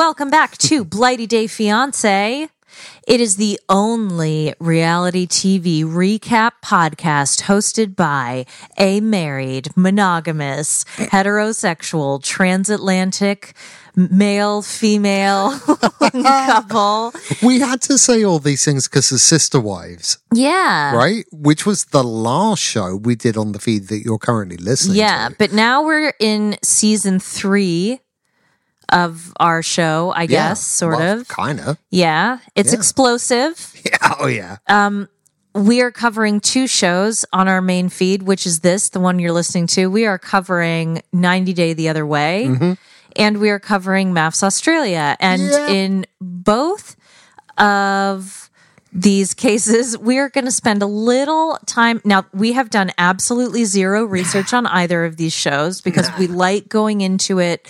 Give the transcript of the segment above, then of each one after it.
welcome back to Blighty Day Fiance. It is the only reality TV recap podcast hosted by a married, monogamous, heterosexual, transatlantic, male, female couple. We had to say all these things because of Sister Wives, Yeah. right? Which was the last show we did on the feed that you're currently listening Yeah, to. but now we're in season three of our show, I guess, sort of. Kind of. Yeah, it's Yeah. explosive. Yeah. Oh, yeah. Um, we are covering two shows on our main feed, which is this, the one you're listening to. We are covering 90 Day the Other Way, Mm-hmm. and we are covering MAFS Australia. And Yeah. in both of these cases, we are going to spend a little time. Now, we have done absolutely zero research on either of these shows because we like going into it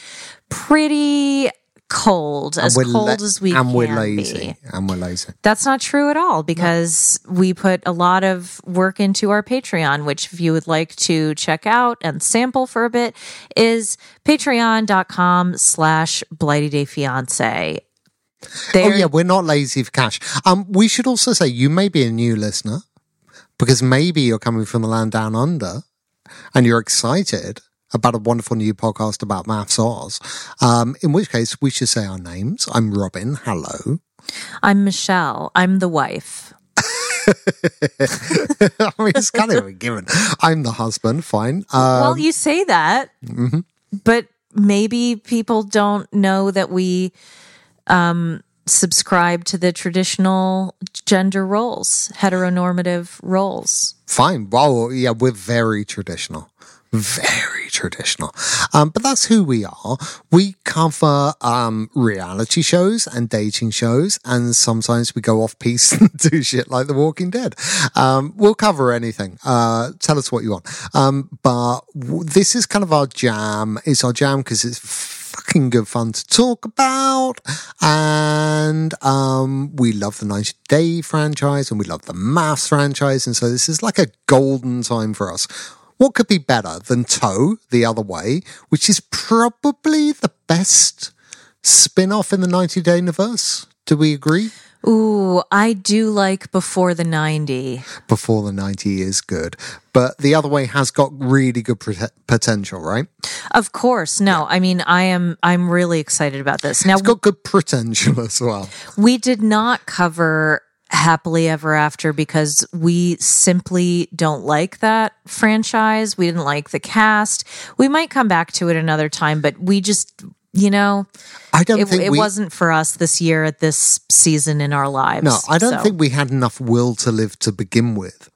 pretty cold, as cold la- as we and can we're lazy. be. And we're lazy. That's not true at all because we put a lot of work into our Patreon, which if you would like to check out and sample for a bit is patreon.com slash blighty day fiance. Oh, yeah. We're not lazy for cash. Um, we should also say you may be a new listener because maybe you're coming from the land down under and you're excited about a wonderful new podcast about MAFS Oz. Um, in which case, we should say our names. I'm Robin. Hello. I'm Michelle. I'm the wife. I mean, it's kind of a given. I'm the husband. Fine. Um, well, you say that, but maybe people don't know that we um, subscribe to the traditional gender roles, heteronormative roles. Fine. Well, yeah, we're very traditional. Very traditional. Um, but that's who we are. We cover um, reality shows and dating shows, and sometimes we go off piece and do shit like The Walking Dead. Um, we'll cover anything. Uh, tell us what you want. Um, but w- this is kind of our jam. It's our jam because it's fucking good fun to talk about. And um, we love the 90 Day franchise and we love the MAFS franchise. And so this is like a golden time for us. What could be better than Toe the other way, which is probably the best spin off in the 90 Day universe? Do we agree? Ooh, I do like before the 90. Before the 90 is good. But the other way has got really good prote- potential, right? Of course. No, I mean, I am, I'm really excited about this. Now, It's got good potential as well. we did not cover Happily Ever After because we simply don't like that franchise. We didn't like the cast. We might come back to it another time, but we just, you know, I don't it, think it we, wasn't for us this year at this season in our lives. No, I don't So- think we had enough will to live to begin with.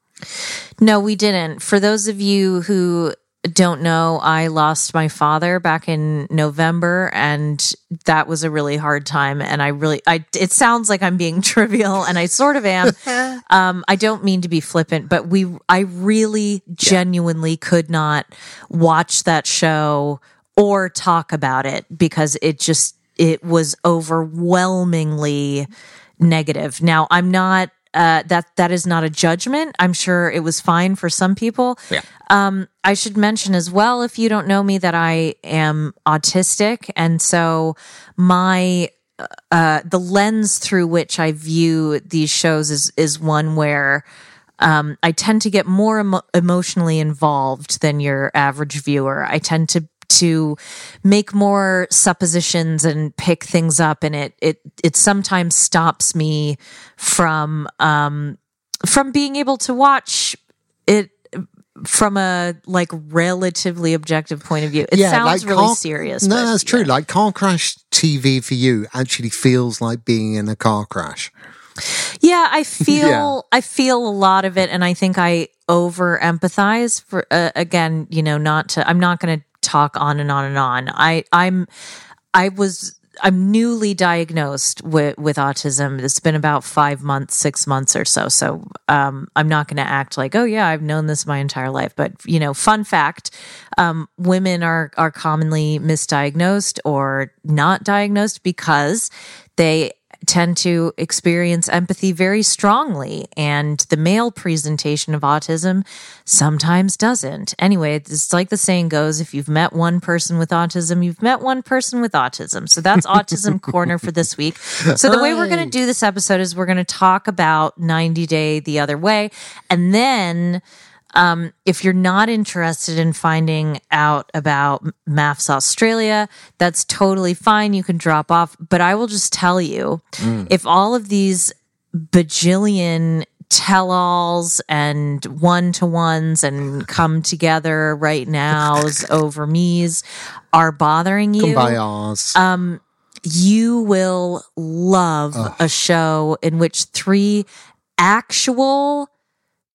No, we didn't. For those of you who don't know, I lost my father back in November, and that was a really hard time. And I really, I it sounds like I'm being trivial, and I sort of am. um, I don't mean to be flippant, but we, I really genuinely could not watch that show or talk about it because it just it was overwhelmingly negative. Now, I'm not uh, that that is not a judgment. I'm sure it was fine for some people. Yeah. Um, I should mention as well, if you don't know me, that I am autistic, and so my uh, the lens through which I view these shows is is one where um, I tend to get more emo- emotionally involved than your average viewer. I tend to to make more suppositions and pick things up and it it it sometimes stops me from um from being able to watch it from a like relatively objective point of view. It sounds really car- serious. No, that's true. Like car crash TV for you actually feels like being in a car crash. Yeah, I feel I feel a lot of it, and I think I over empathize for uh, again. You know, not to. I'm not going to talk on and on and on. I I'm I was I'm newly diagnosed with with autism. It's been about five months, six months or so. So um, I'm not going to act like, oh yeah, I've known this my entire life. But you know, fun fact: um, women are are commonly misdiagnosed or not diagnosed because they tend to experience empathy very strongly and the male presentation of autism sometimes doesn't. Anyway it's like the saying goes if you've met one person with autism you've met one person with autism. So that's autism corner for this week. So the way we're going to do this episode is we're going to talk about 90 day the other way and then um, if you're not interested in finding out about MAFS Australia, that's totally fine. You can drop off. But I will just tell you if all of these bajillion tell alls and one to ones and come together right nows over me's are bothering you, um, you will love a show in which three actual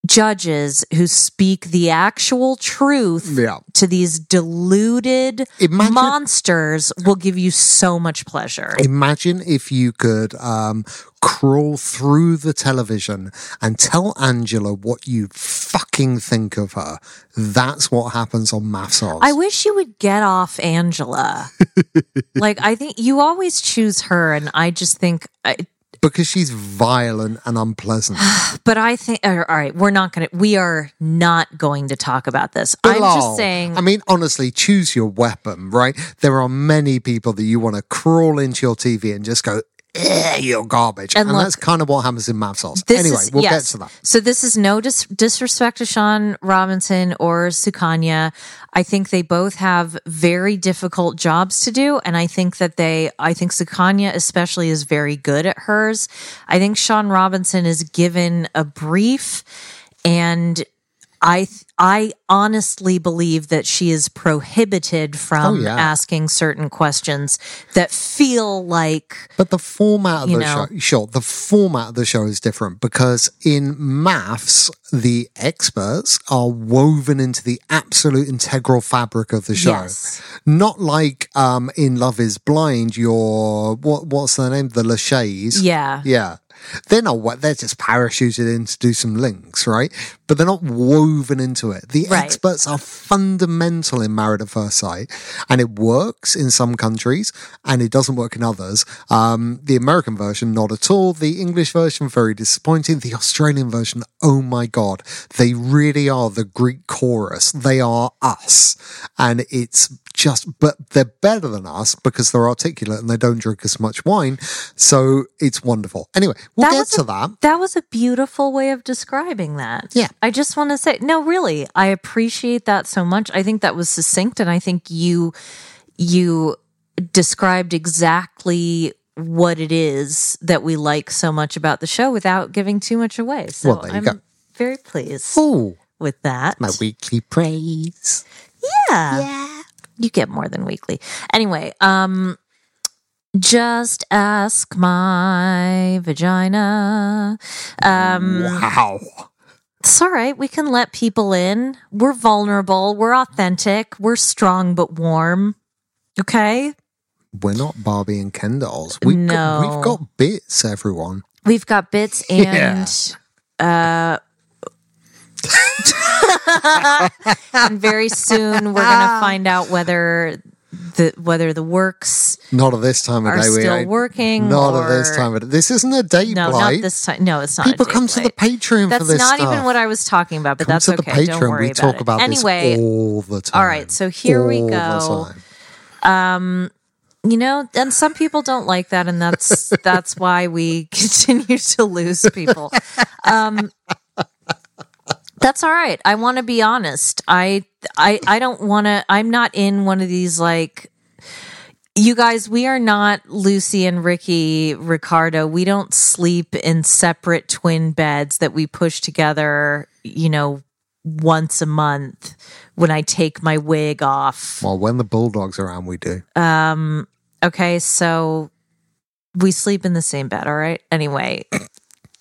judges who speak the actual truth Yeah. to these deluded Imagine- monsters will give you so much pleasure. Imagine if you could um, crawl through the television and tell Angela what you fucking think of her. That's what happens on MAFS Oz. I wish you would get off Angela. like I think you always choose her, and I just think. I, because she's violent and unpleasant. but I think. All right, we're not going to. We are not going to talk about this. I'm just saying. I mean, honestly, choose your weapon, right? There are many people that you want to crawl into your TV and just go, you're garbage. And And, look, that's kind of what happens in MAFS. This Anyway, is- we'll yes. get to that. So this is no dis- disrespect to Shaun Robinson or Sukanya. I think they both have very difficult jobs to do, and I think that they, I think Sukanya especially is very good at hers. I think Shaun Robinson is given a brief, and I I honestly believe that she is prohibited from Oh, yeah. asking certain questions that feel like But the format of the know. show, sure, the format of the show is different because in MAFS, the experts are woven into the absolute integral fabric of the show. Yes. Not like um, in Love Is Blind, your what what's the name? The Lachey's. yeah. Yeah. They're not what they're just parachuted in to do some links, right? But they're not woven into it. The Right. experts are fundamental in Married at First Sight, and it works in some countries and it doesn't work in others. Um, the American version, not at all. The English version, very disappointing. The Australian version, oh my god, they really are the Greek chorus. They are us, and it's just, but they're better than us because they're articulate and they don't drink as much wine. So it's wonderful. Anyway, we'll That get was to a- that. That was a beautiful way of describing that. Yeah. I just want to say, no, really, I appreciate that so much. I think that was succinct, and I think you you described exactly what it is that we like so much about the show without giving too much away. So Well, I'm go. very pleased Oh, with that. my weekly praise. Yeah. Yeah. You get more than weekly. Anyway, um just ask my vagina. Um Wow. It's all right. We can let people in. We're vulnerable. We're authentic. We're strong but warm. Okay. We're not Barbie and Ken dolls. We've, got, No. we've got bits, everyone. We've got bits and uh and very soon we're gonna find out whether the whether the works Not at this time of are day. we still working. Not or, at this time of day. This isn't a date No, blight. not this time. No, it's not. People come to the blight. Patreon for That's this not stuff. even what I was talking about, but come that's to the okay. Don't worry we about talk it. about anyway, this all the time. all right, so here we All the go. time. you know, and some people don't like that, and that's that's why we continue to lose people. Um, that's all right. I want to be honest. I I I don't want to. I'm not in one of these like. You guys, we are not Lucy and Ricky Ricardo. We don't sleep in separate twin beds that we push together, you know, once a month when I take my wig off. Well, when the Bulldogs are around, we do. Um, okay, so we sleep in the same bed, all right? Anyway,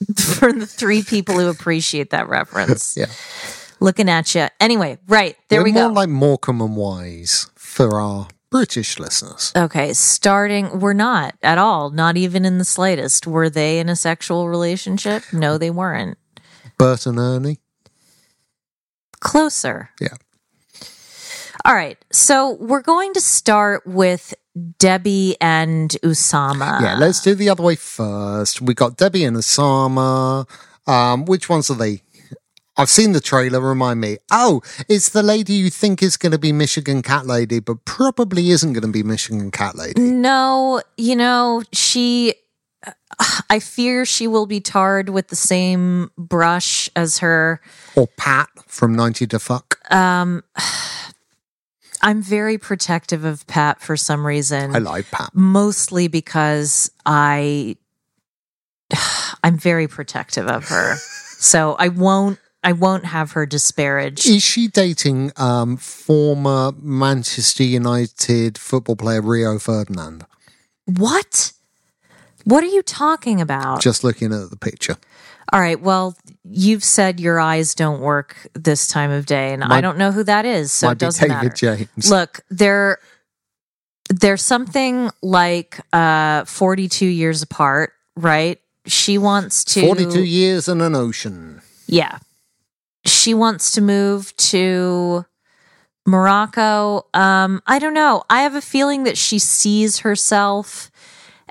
for the three people who appreciate that reference. Yeah. Looking at you. Anyway, right. There We're we more go. like Morecambe and Wise for our British listeners. okay, starting we're not at all, not even in the slightest. Were they in a sexual relationship? No, they weren't. Bert and Ernie. Closer. Yeah. All right. So we're going to start with Debbie and Oussama. Yeah, let's do the other way first. We got Debbie and Oussama. Um, which ones are they? I've seen the trailer. Remind me. Oh, it's the lady you think is going to be Michigan Cat Lady, but probably isn't going to be Michigan Cat Lady. No, you know, she. I fear she will be tarred with the same brush as her. Or Pat from 90 to Fuck. Um, I'm very protective of Pat for some reason. I like Pat. mostly because I I'm very protective of her. So I won't I won't have her disparaged. Is she dating um, former Manchester United football player Rio Ferdinand? What? What are you talking about? Just looking at the picture. All right, well, you've said your eyes don't work this time of day and I don't know who that is, so it doesn't matter. James. Look, there there's something like uh 42 years apart, right? She wants to 42 years in an ocean. Yeah. She wants to move to Morocco. Um, I don't know. I have a feeling that she sees herself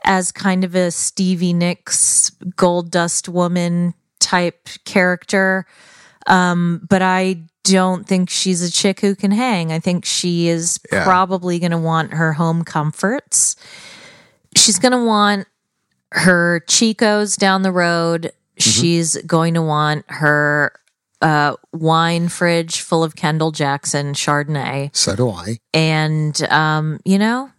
as kind of a Stevie Nicks gold dust woman type character. Um, but I don't think she's a chick who can hang. I think she is Yeah. probably going to want her home comforts. She's going to want her Chicos down the road. She's going to want her uh, wine fridge full of Kendall Jackson Chardonnay, So do I. and um, you know,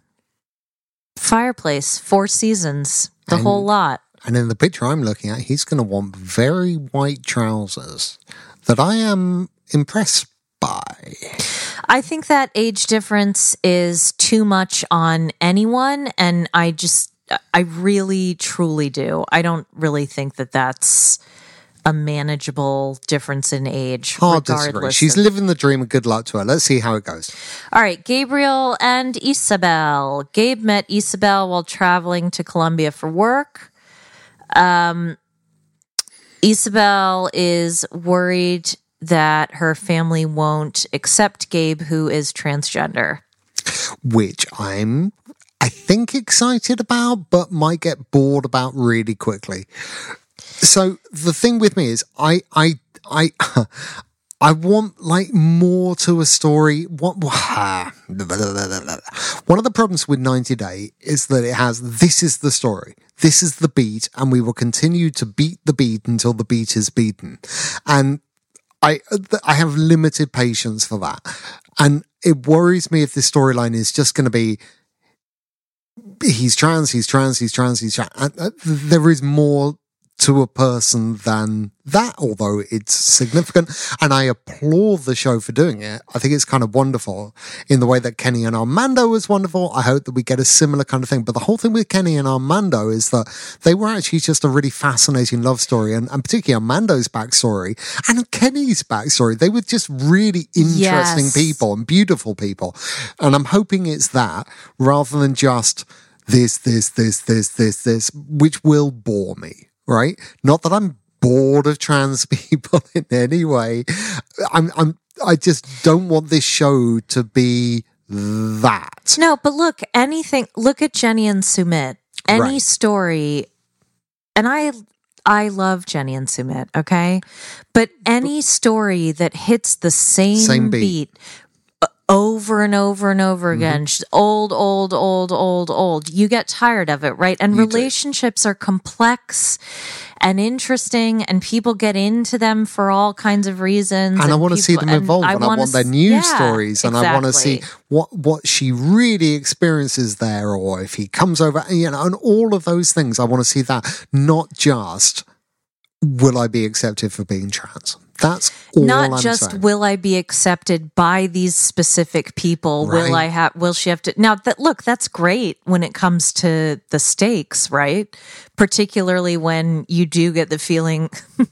fireplace, four seasons, the And- whole lot. And in the picture I'm looking at, he's going to want very white trousers that I am impressed by. I think that age difference is too much on anyone, and I just, I really, truly do. I don't really think that that's a manageable difference in age. Hard disagree. She's of- living the dream and good luck to her. Let's see how it goes. All right, Gabriel and Isabel. Gabe met Isabel while traveling to Colombia for work. Um, Isabel is worried that her family won't accept Gabe, who is transgender. Which I'm, I think, excited about, but might get bored about really quickly. So the thing with me is, I, I, I, I want like more to a story. What? One of the problems with 90 Day is that it has this is the story, this is the beat, and we will continue to beat the beat until the beat is beaten. And I I have limited patience for that, and it worries me if this storyline is just going to be he's trans, he's trans, he's trans, he's trans. And, uh, there is more to a person than that, although it's significant. And I applaud the show for doing it. I think it's kind of wonderful in the way that Kenny and Armando was wonderful. I hope that we get a similar kind of thing. But the whole thing with Kenny and Armando is that they were actually just a really fascinating love story, and, and particularly Armando's backstory and Kenny's backstory. They were just really interesting Yes. people and beautiful people. And I'm hoping it's that rather than just this, this, this, this, this, this, which will bore me, right? Not that I'm bored of trans people in any way. I'm, I'm, I just don't want this show to be that. No, but look, anything. Look at Jenny and Sumit. Any Right. story, and I, I love Jenny and Sumit. Okay, but any story that hits the same, Same beat. beat. Over and over and over Mm-hmm. again. She's old, old, old, old, old. You get tired of it, right? And You do. relationships are complex and interesting, and people get into them for all kinds of reasons. and I want to see them evolve, and I, wanna want their news yeah, stories, and I want to see what what she really experiences there, or if he comes over, you know, and all of those things. I want to see that, not just will I be accepted for being trans. That's not I'm just saying. will I be accepted by these specific people. Will I have? Will she have to? Now that look, that's great when it comes to the stakes, right? Particularly when you do get the feeling.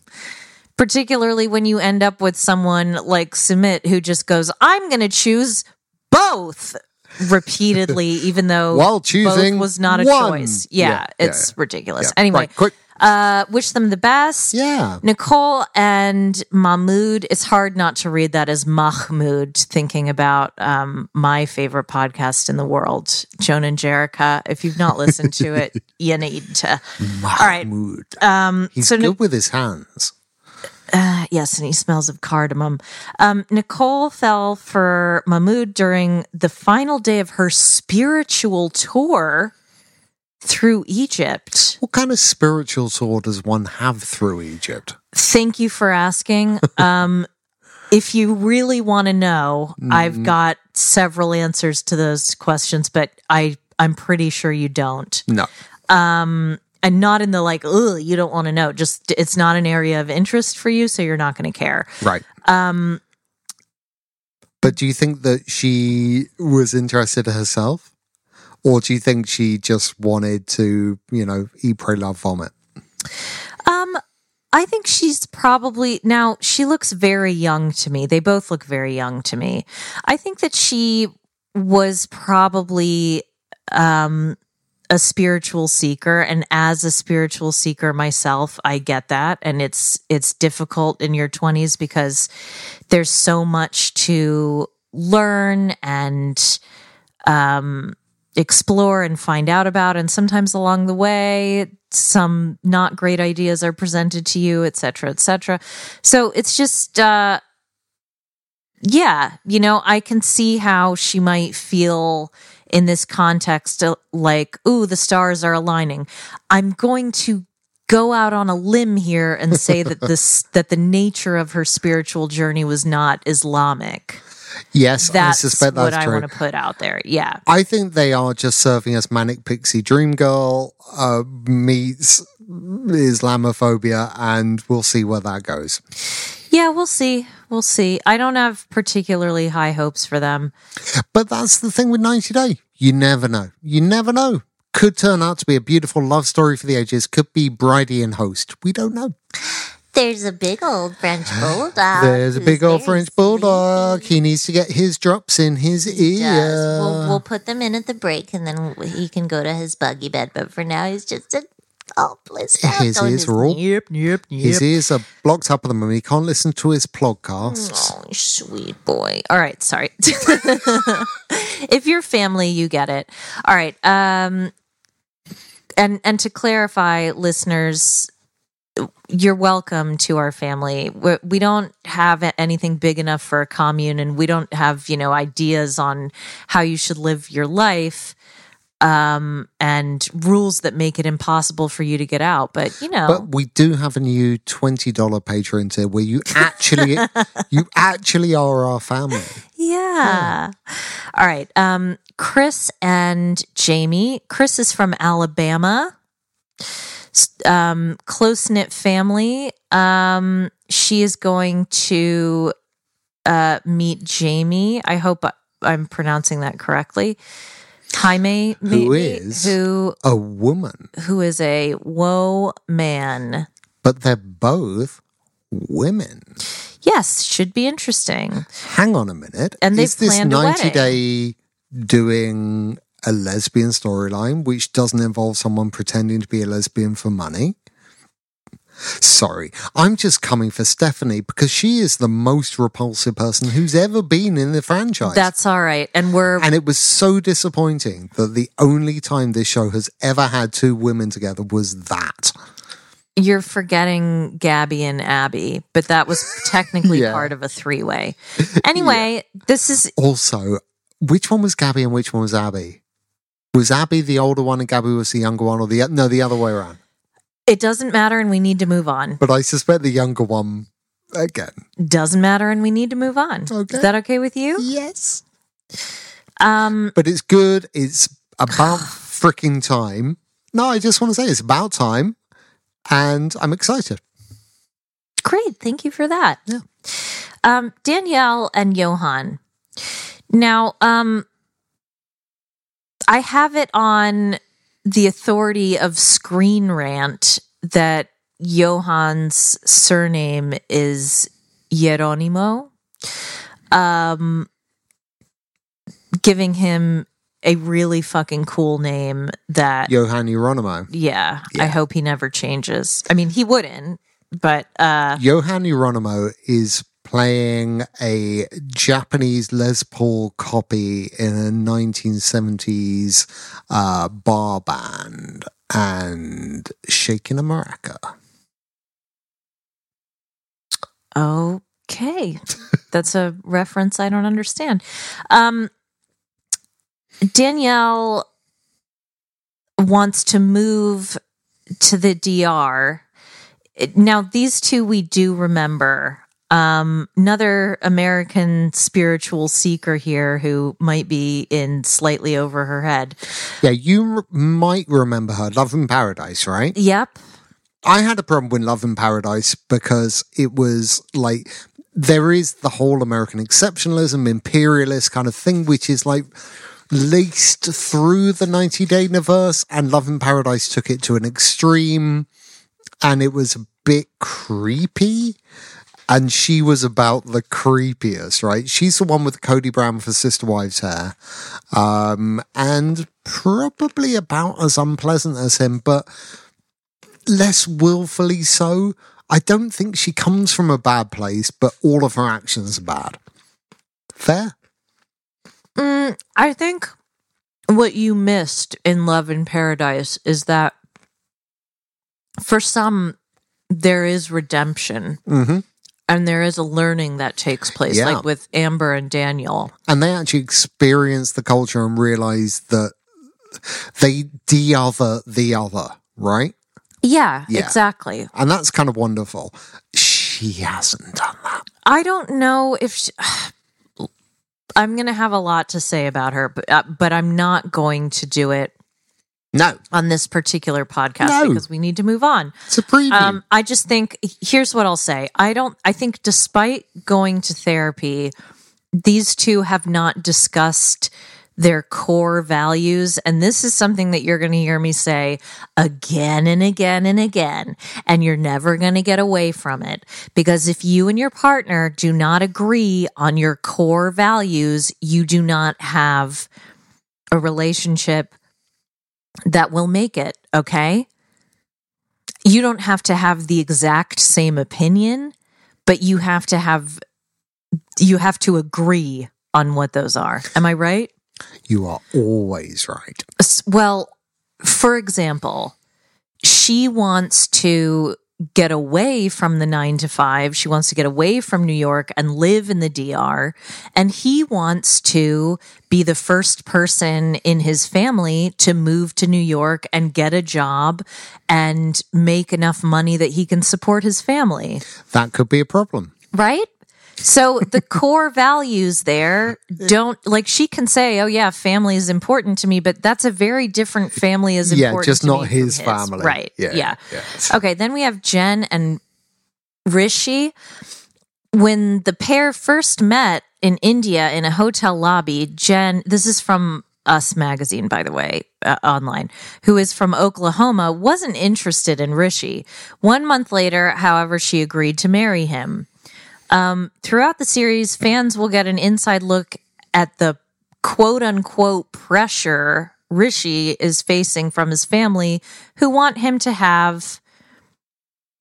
particularly when you end up with someone like Sumit who just goes, "I'm going to choose both." repeatedly even though While choosing both was not a one. choice yeah, Yeah, it's yeah. ridiculous Yeah. anyway Right, quick. Uh wish them the best Yeah. Nicole and Mahmood. It's hard not to read that as Mahmood, thinking about um, my favorite podcast in the world, Joan and Jerica. If you've not listened to it, you need to. All right. Um, He's so, good with his hands. uh, yes, and he smells of cardamom. Um, Nicole fell for Mahmood during the final day of her spiritual tour through Egypt. What kind of spiritual tour does one have through Egypt? Thank you for asking. Um, if you really want to know, I've got several answers to those questions, but I I'm pretty sure you don't. No. Um, and not in the like, ugh, you don't want to know. Just it's not an area of interest for you, so you're not going to care. Right. Um, But do you think that she was interested herself? Or do you think she just wanted to, you know, eat, pray, love, vomit? Um, I think she's probably now she looks very young to me. They both look very young to me. I think that she was probably um a spiritual seeker and as a spiritual seeker myself, I get that and it's it's difficult in your 20s because there's so much to learn and um explore and find out about and sometimes along the way some not great ideas are presented to you etc cetera, etc cetera. so it's just uh yeah you know i can see how she might feel in this context uh, like ooh the stars are aligning i'm going to go out on a limb here and say that this that the nature of her spiritual journey was not islamic Yes, that's I suspect what that's i want to put out there yeah I think they are just serving as Manic Pixie Dream Girl uh, meets Islamophobia, and we'll see where that goes. Yeah, we'll see. We'll see. I don't have particularly high hopes for them. But that's the thing with 90 Day. You never know. You never know. Could turn out to be a beautiful love story for the ages. Could be Bridie and Host. We don't know. There's a big old French bulldog. There's a big old French bulldog. He needs to get his drops in his He ear. does. We'll, we'll put them in at the break, and then he can go to his buggy bed. But for now, he's just a oh, blissed out. His ears his are all Yep, yep, his ears are blocked up at the moment. He can't listen to his podcasts. Oh, sweet boy. All right, sorry. if you're family, you get it. All right. Um and and to clarify listeners you're welcome to our family. We're, we don't have anything big enough for a commune and we don't have, you know, ideas on how you should live your life um and rules that make it impossible for you to get out. But, you know, But we do have a new twenty dollar Patreon tier where you actually you actually are our family. Yeah. All right. Um, Chris and Jamie. Chris is from Alabama. Um, close knit family. Um, she is going to uh, meet Jamie. I hope I- I'm pronouncing that correctly. Jaime, maybe, Who is- who A woman, who is a woe man. but they're both women. Yes, should be interesting. Hang on a minute. And they've Is this planned a 90 wedding. day doing a lesbian storyline which doesn't involve someone pretending to be a lesbian for money? Sorry, I'm just coming for Stephanie because she is the most repulsive person who's ever been in the franchise. That's all right. And we're and it was so disappointing that the only time this show has ever had two women together was that. you're forgetting Gabby and Abby, but that was technically Yeah. part of a three way. Anyway, this is Also, which one was Gabby and which one was Abby? Was Abby the older one and Gabby was the younger one, or the no, the other way around? it doesn't matter and we need to move on. But I suspect the younger one again. Doesn't matter and we need to move on. Okay. Is that okay with you? Yes, Um but it's good. It's about freaking time. No, I just want to say it's about time, and I'm excited. great. Thank you for that. Yeah. Um Danielle and Yohan. Now, um I have it on the authority of Screen Rant that Yohan's surname is Geronimo, um, giving him a really fucking cool name that, Yohan Hieronymo. yeah, I hope he never changes. I mean, he wouldn't, but uh, Yohan Hieronymo is playing a Japanese Les Paul copy in a 1970s uh, bar band and shaking a maraca. Okay. That's a reference I don't understand. Um, Danielle wants to move to the DR. Now, these two we do remember. Um, another American spiritual seeker here who might be in slightly over her head. Yeah, you r- might remember her, Love in Paradise, right? Yep. I had a problem with Love in Paradise because it was like there is the whole American exceptionalism, imperialist kind of thing, which is like laced through the 90 Day Universe, and Love in Paradise took it to an extreme, and it was a bit creepy. And she was about the creepiest, right? She's the one with Cody Brown for Sister Wives hair. Um, and probably about as unpleasant as him, but less willfully so. I don't think she comes from a bad place, but all of her actions are bad. Fair? Mm, I think what you missed in Love in Paradise is that for some, there is redemption Mm-hmm. And there is a learning that takes place, Yeah. like with Amber and Daniel. And they actually experience the culture and realize that they de other the other, right? Yeah, Yeah. exactly. And that's kind of wonderful. She hasn't done that. I don't know if she, I'm going to have a lot to say about her, but uh, but I'm not going to do it No, on this particular podcast No. because we need to move on. it's a preview. Um, I just think here's what I'll say. I don't. I think despite going to therapy, these two have not discussed their core values, and this is something that you're going to hear me say again and again and again, and you're never going to get away from it because if you and your partner do not agree on your core values, you do not have a relationship that will make it. Okay you don't have to have the exact same opinion, but you have to have you have to agree on what those are. Am I right? you are always right. Well, for example, she wants to get away from the 9 to 5. She wants to get away from New York and live in the DR, and he wants to be the first person in his family to move to New York and get a job and make enough money that he can support his family. That could be a problem. right? So the core values there don't like she can say, "Oh yeah, family is important to me," but that's a very different family is Yeah, important. just to not from his family. right? Yeah, Yeah, yeah. Okay, then we have Jen and Rishi. When the pair first met in India in a hotel lobby, Jen, this is from Us Magazine, by the way, uh, online, who is from Oklahoma, wasn't interested in Rishi. One month later, however, she agreed to marry him. Um, throughout the series, fans will get an inside look at the quote unquote pressure Rishi is facing from his family who want him to have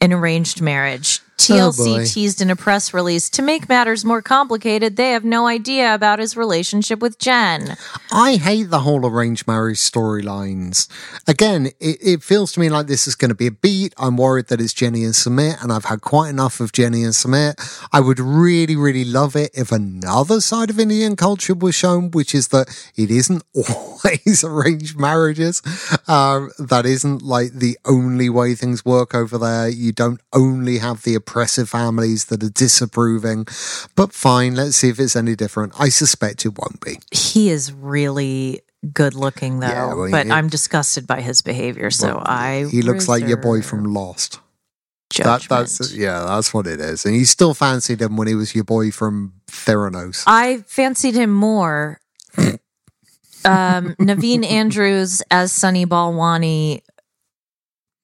an arranged marriage. TLC boy. teased in a press release to make matters more complicated. They have no idea about his relationship with Jen. I hate the whole arranged marriage storylines. Again, it, it feels to me like this is going to be a beat. I'm worried that it's Jenny and Sumit, and I've had quite enough of Jenny and Sumit. I would really, really love it if another side of Indian culture was shown, which is that it isn't always arranged marriages. Um, that isn't like the only way things work over there. You don't only have the oppressive families that are disapproving. But fine, let's see if it's any different. I suspect it won't be. He is really good looking though, Yeah, well, but I'm disgusted by his behavior. So I He looks like your boy from Lost. That, that's yeah, that's what it is. And you still fancied him when he was your boy from Theranos. I fancied him more. um, Naveen Andrews as Sunny Balwani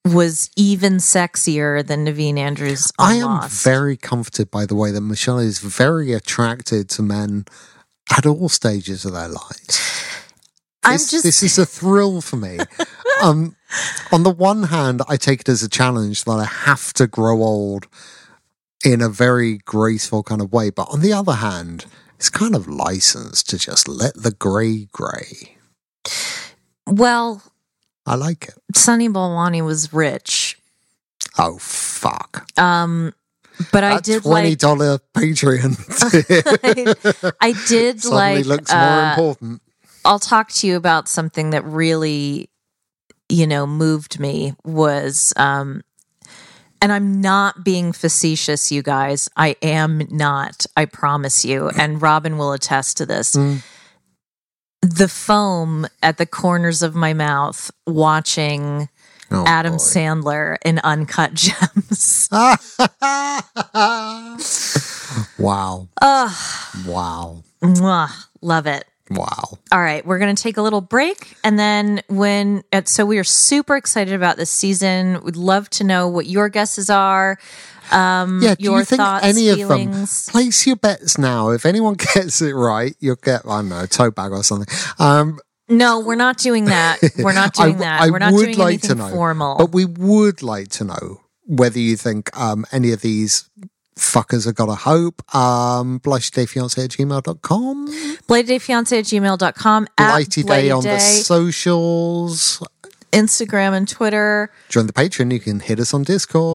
was even sexier than Naveen Andrews. On I am Lost. very comforted by the way that Michelle is very attracted to men at all stages of their lives. I'm This, just this is a thrill for me. um, on the one hand, I take it as a challenge that I have to grow old in a very graceful kind of way. But on the other hand, it's kind of licensed to just let the grey grey. well. I like it. Sunny Balwani was rich, Oh fuck! um, but I That did twenty like. Patreon I did like. looks more uh, important. I'll talk to you about something that really, you know, moved me was um and I'm not being facetious, you guys. I am not. I promise you. And Robin will attest to this. Mm. The foam at the corners of my mouth watching Oh, Adam boy. Sandler in Uncut Gems. wow! Wow! mwah, love it. Wow! All right, we're going to take a little break. And then, when, so we are super excited about this season. We'd love to know what your guesses are. Um, Yeah, do your you think thoughts, any of feelings. them? Place your bets now. If anyone gets it right, you'll get I don't know a tote bag or something. Um, No, we're not doing that. We're not doing w- that. I we're not would doing like anything know, formal. but we would like to know whether you think um, any of these fuckers have got a hope. Um, blightydayfiance at gmail.com. BlightyDayFiance at gmail.com. Blighty Day on the socials. Instagram and Twitter. Join the Patreon. You can hit us on Discord.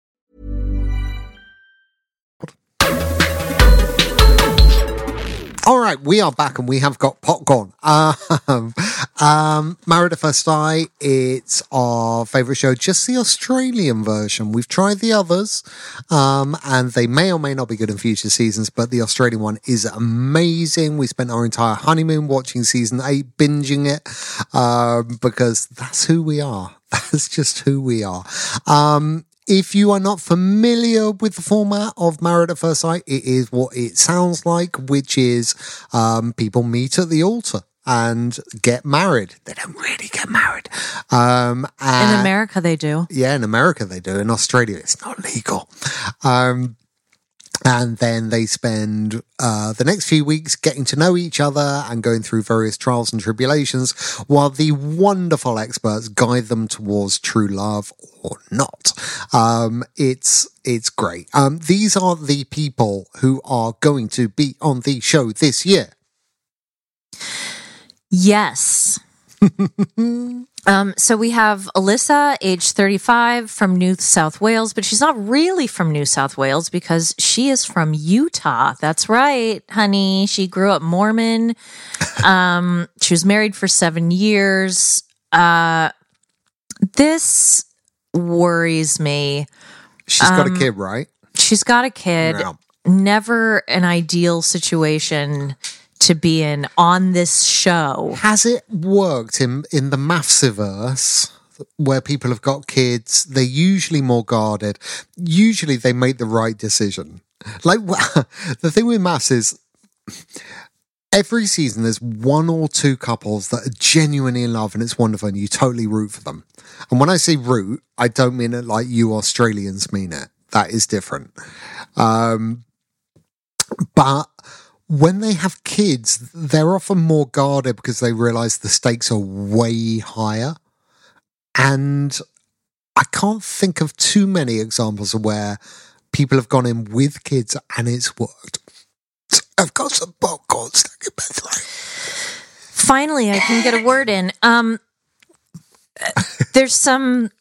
All right, we are back and we have got popcorn. Um, um, Married at First Sight, it's our favourite show, just the Australian version. We've tried the others, um, and they may or may not be good in future seasons, but the Australian one is amazing. We spent our entire honeymoon watching season eight, binging it, um, because that's who we are. That's just who we are. Um, if you are not familiar with the format of Married at First Sight, it is what it sounds like, which is um, people meet at the altar and get married. They don't really get married. Um, In America, they do. yeah, in America they do. In Australia, it's not legal. Um, and then they spend uh, the next few weeks getting to know each other and going through various trials and tribulations while the wonderful experts guide them towards true love or not. Um, it's it's great. Um, these are the people who are going to be on the show this year. Yes. um, so we have Alyssa, age 35, from New South Wales, but she's not really from New South Wales because she is from Utah. That's right, honey. She grew up Mormon. Um, she was married for seven years. Uh, this worries me. She's got Um, a kid, right? She's got a kid. Yeah. Never an ideal situation to be in on this show. Has it worked in in the MAFSiverse where people have got kids? They're usually more guarded. Usually, they make the right decision. Like the thing with MAFS is. Every season, there's one or two couples that are genuinely in love and it's wonderful and you totally root for them. And when I say root, I don't mean it like you Australians mean it. That is different. Um, but when they have kids, they're often more guarded because they realize the stakes are way higher. And I can't think of too many examples of where people have gone in with kids and it's worked. I've got some popcorn stuck in my throat. Finally, I can get a word in. Um, there's some,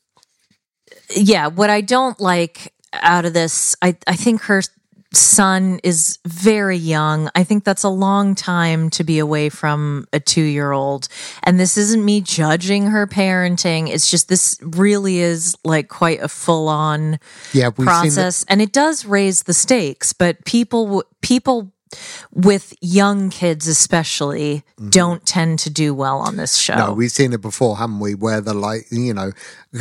yeah. What I don't like out of this, I I think her son is very young. I think that's a long time to be away from a two year old. And this isn't me judging her parenting. It's just this really is like quite a full on Yeah, process and it does raise the stakes but people people with young kids especially don't tend to do well on this show Mm-hmm. No, we've seen it before, haven't we? Where they're like, you know,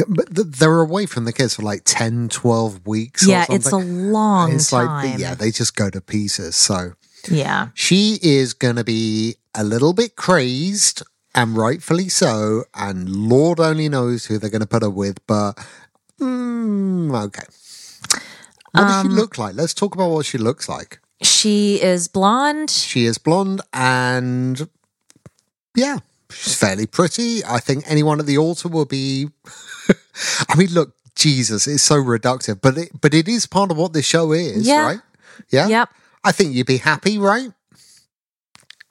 but they're away from the kids for like 10, 12 weeks. or yeah it's a long It's time like, yeah, they just go to pieces. So yeah she is going to be a little bit crazed and rightfully so. And Lord only knows who they're going to put her with. But, mm, okay. What does Um, she look like? Let's talk about what she looks like. She is blonde She is blonde and yeah, she's fairly pretty. I think anyone at the altar will be. I mean, look, Jesus, it's so reductive, but it, but it is part of what this show is, Yeah. right? Yeah. yep I think you'd be happy, right?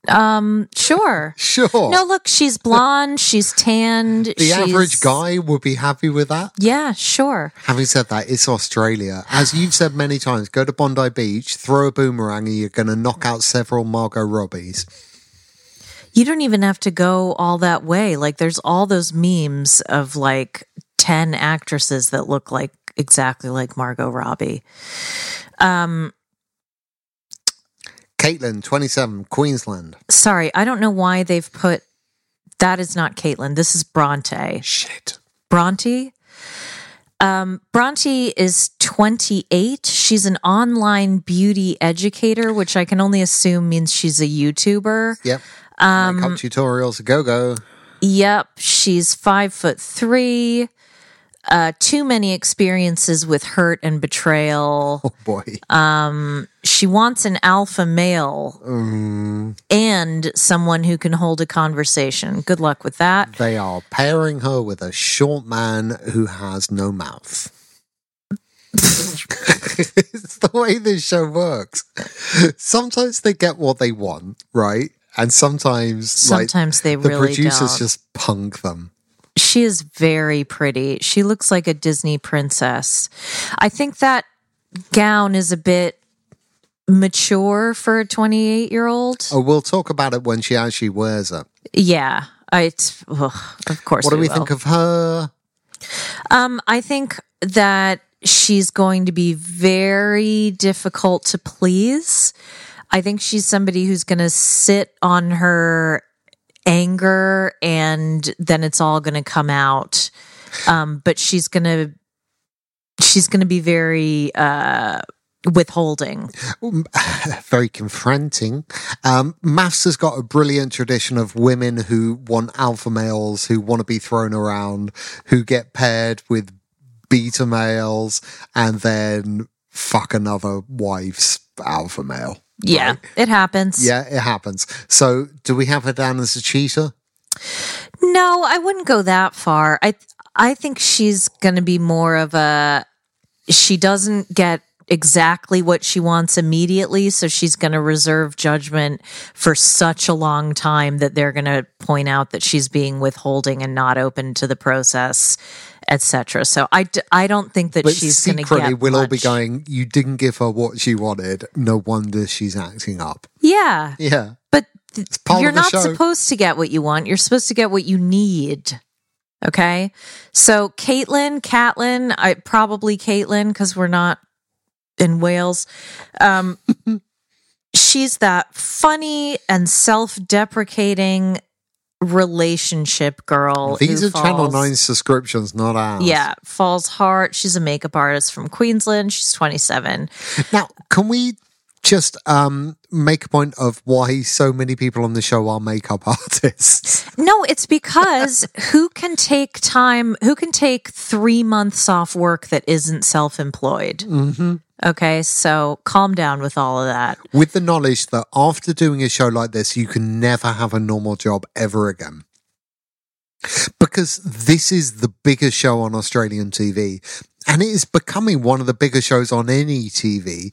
Um sure Sure. no look she's blonde she's tanned the she's- average guy would be happy with that. yeah sure Having said that, it's Australia. As you've said many times, go to Bondi Beach, throw a boomerang, and you're going to knock out several Margot Robbies. you don't even have to go all that way. Like there's all those memes of like 10 actresses that look like exactly like Margot Robbie. Um Caitlin, 27, Queensland. sorry, I don't know why they've put that is not Caitlin. This is Bronte. Shit. Bronte. Um, Bronte is 28. She's an online beauty educator, which I can only assume means she's a YouTuber. Yep. Um, Makeup tutorials, go go. Yep, she's five foot three. Uh, too many experiences with hurt and betrayal. Oh boy. Um, she wants an alpha male Mm, and someone who can hold a conversation. Good luck with that. they are pairing her with a short man who has no mouth. it's the way this show works. Sometimes they get what they want, right? And sometimes, Sometimes they the really producers don't. just punk them. She is very pretty. She looks like a Disney princess. I think that gown is a bit mature for a 28 year old. Oh, we'll talk about it when she actually wears it. Yeah, I, it's, ugh, of course. What do we will. think of her? Um, I think that she's going to be very difficult to please. I think she's somebody who's going to sit on her anger and then it's all going to come out. Um, but she's going to she's going to be very uh withholding. very confronting. Um, MAFS has got a brilliant tradition of women who want alpha males, who want to be thrown around, who get paired with beta males, and then fuck another wife's alpha male. Yeah, it happens. Yeah, it happens. So, do we have her down as a cheater? No, I wouldn't go that far. I I think she's going to be more of a she doesn't get exactly what she wants immediately, so she's going to reserve judgment for such a long time that they're going to point out that she's being withholding and not open to the process, etc. So I, d- I don't think that But she's going to secretly, we'll all be going, You didn't give her what she wanted. No wonder she's acting up. Yeah, Yeah. but th- you're not show. supposed to get what you want. You're supposed to get what you need. Okay. So Caitlin, Catlin, I probably Caitlin because we're not in Wales. Um, she's that funny and self-deprecating relationship girl. These are Channel 9 subscriptions, not ours. Yeah, falls hard. She's a makeup artist from Queensland. She's 27. Now, can we just um, make a point of why so many people on the show are makeup artists? No, it's because who can take time, who can take three months off work that isn't self employed? Mm-hmm. Okay, so calm down with all of that. With the knowledge that after doing a show like this, you can never have a normal job ever again. Because this is the biggest show on Australian TV, and it is becoming one of the biggest shows on any TV.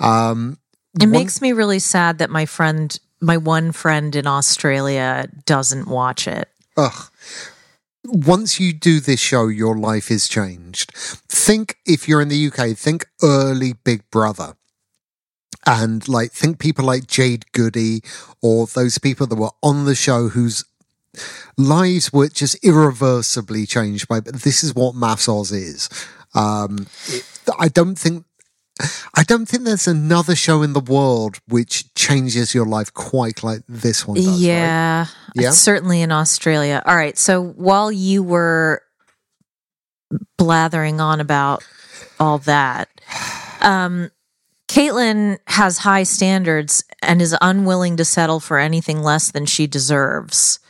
Um, It one- makes me really sad that my friend, my one friend in Australia, doesn't watch it. Ugh. Once you do this show, your life is changed. Think if you're in the UK, think early Big Brother. And like, think people like Jade Goody or those people that were on the show whose lives were just irreversibly changed by, but this is what MAFS Oz is. Um, it, I don't think, I don't think there's another show in the world which changes your life quite like this one does. right? yeah, Yeah? certainly in Australia. All right, so while you were blathering on about all that, um, Caitlin has high standards and is unwilling to settle for anything less than she deserves.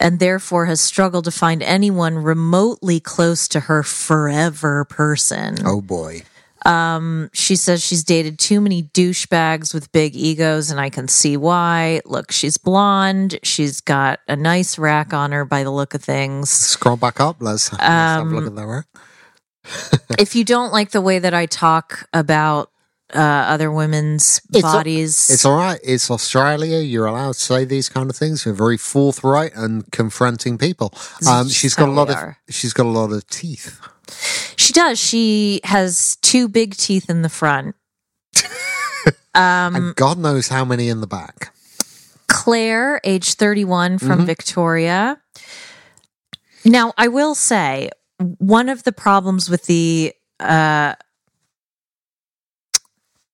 And therefore has struggled to find anyone remotely close to her forever person. Oh boy. Um, she says she's dated too many douchebags with big egos, and I can see why. Look, she's blonde. She's got a nice rack on her by the look of things. Scroll back up. Let's, let's have a look at that. If you don't like the way that I talk about uh, other women's It's a- bodies, It's all right. It's Australia. You're allowed to say these kind of things. You're very forthright and confronting people. Um, she's got a lot we of. are. She's got a lot of teeth. She does. She has two big teeth in the front. um, and God knows how many in the back. Claire, age 31 from Mm-hmm. Victoria. Now, I will say one of the problems with the uh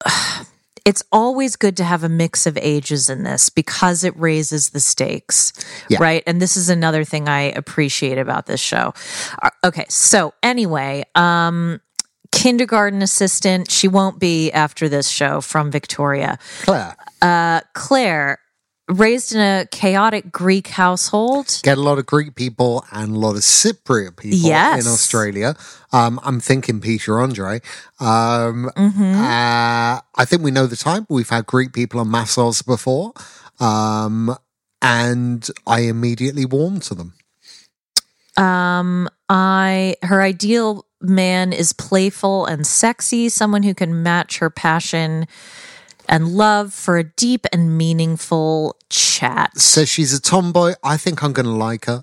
it's always good to have a mix of ages in this because it raises the stakes, Yeah. right? And this is another thing I appreciate about this show. Uh, Okay, so anyway, um kindergarten assistant, she won't be after this show from Victoria. Claire, Uh, Claire, raised in a chaotic Greek household. get a lot of Greek people and a lot of Cypriot people Yes. in Australia. Um, I'm thinking Peter Andre. Um, Mm-hmm. uh, I think we know the type. We've had Greek people on MAFS Oz before. Um, and I immediately warmed to them. Um, I her ideal man is playful and sexy, someone who can match her passion and love for a deep and meaningful chat. Says she's a tomboy. I think I'm going to like her.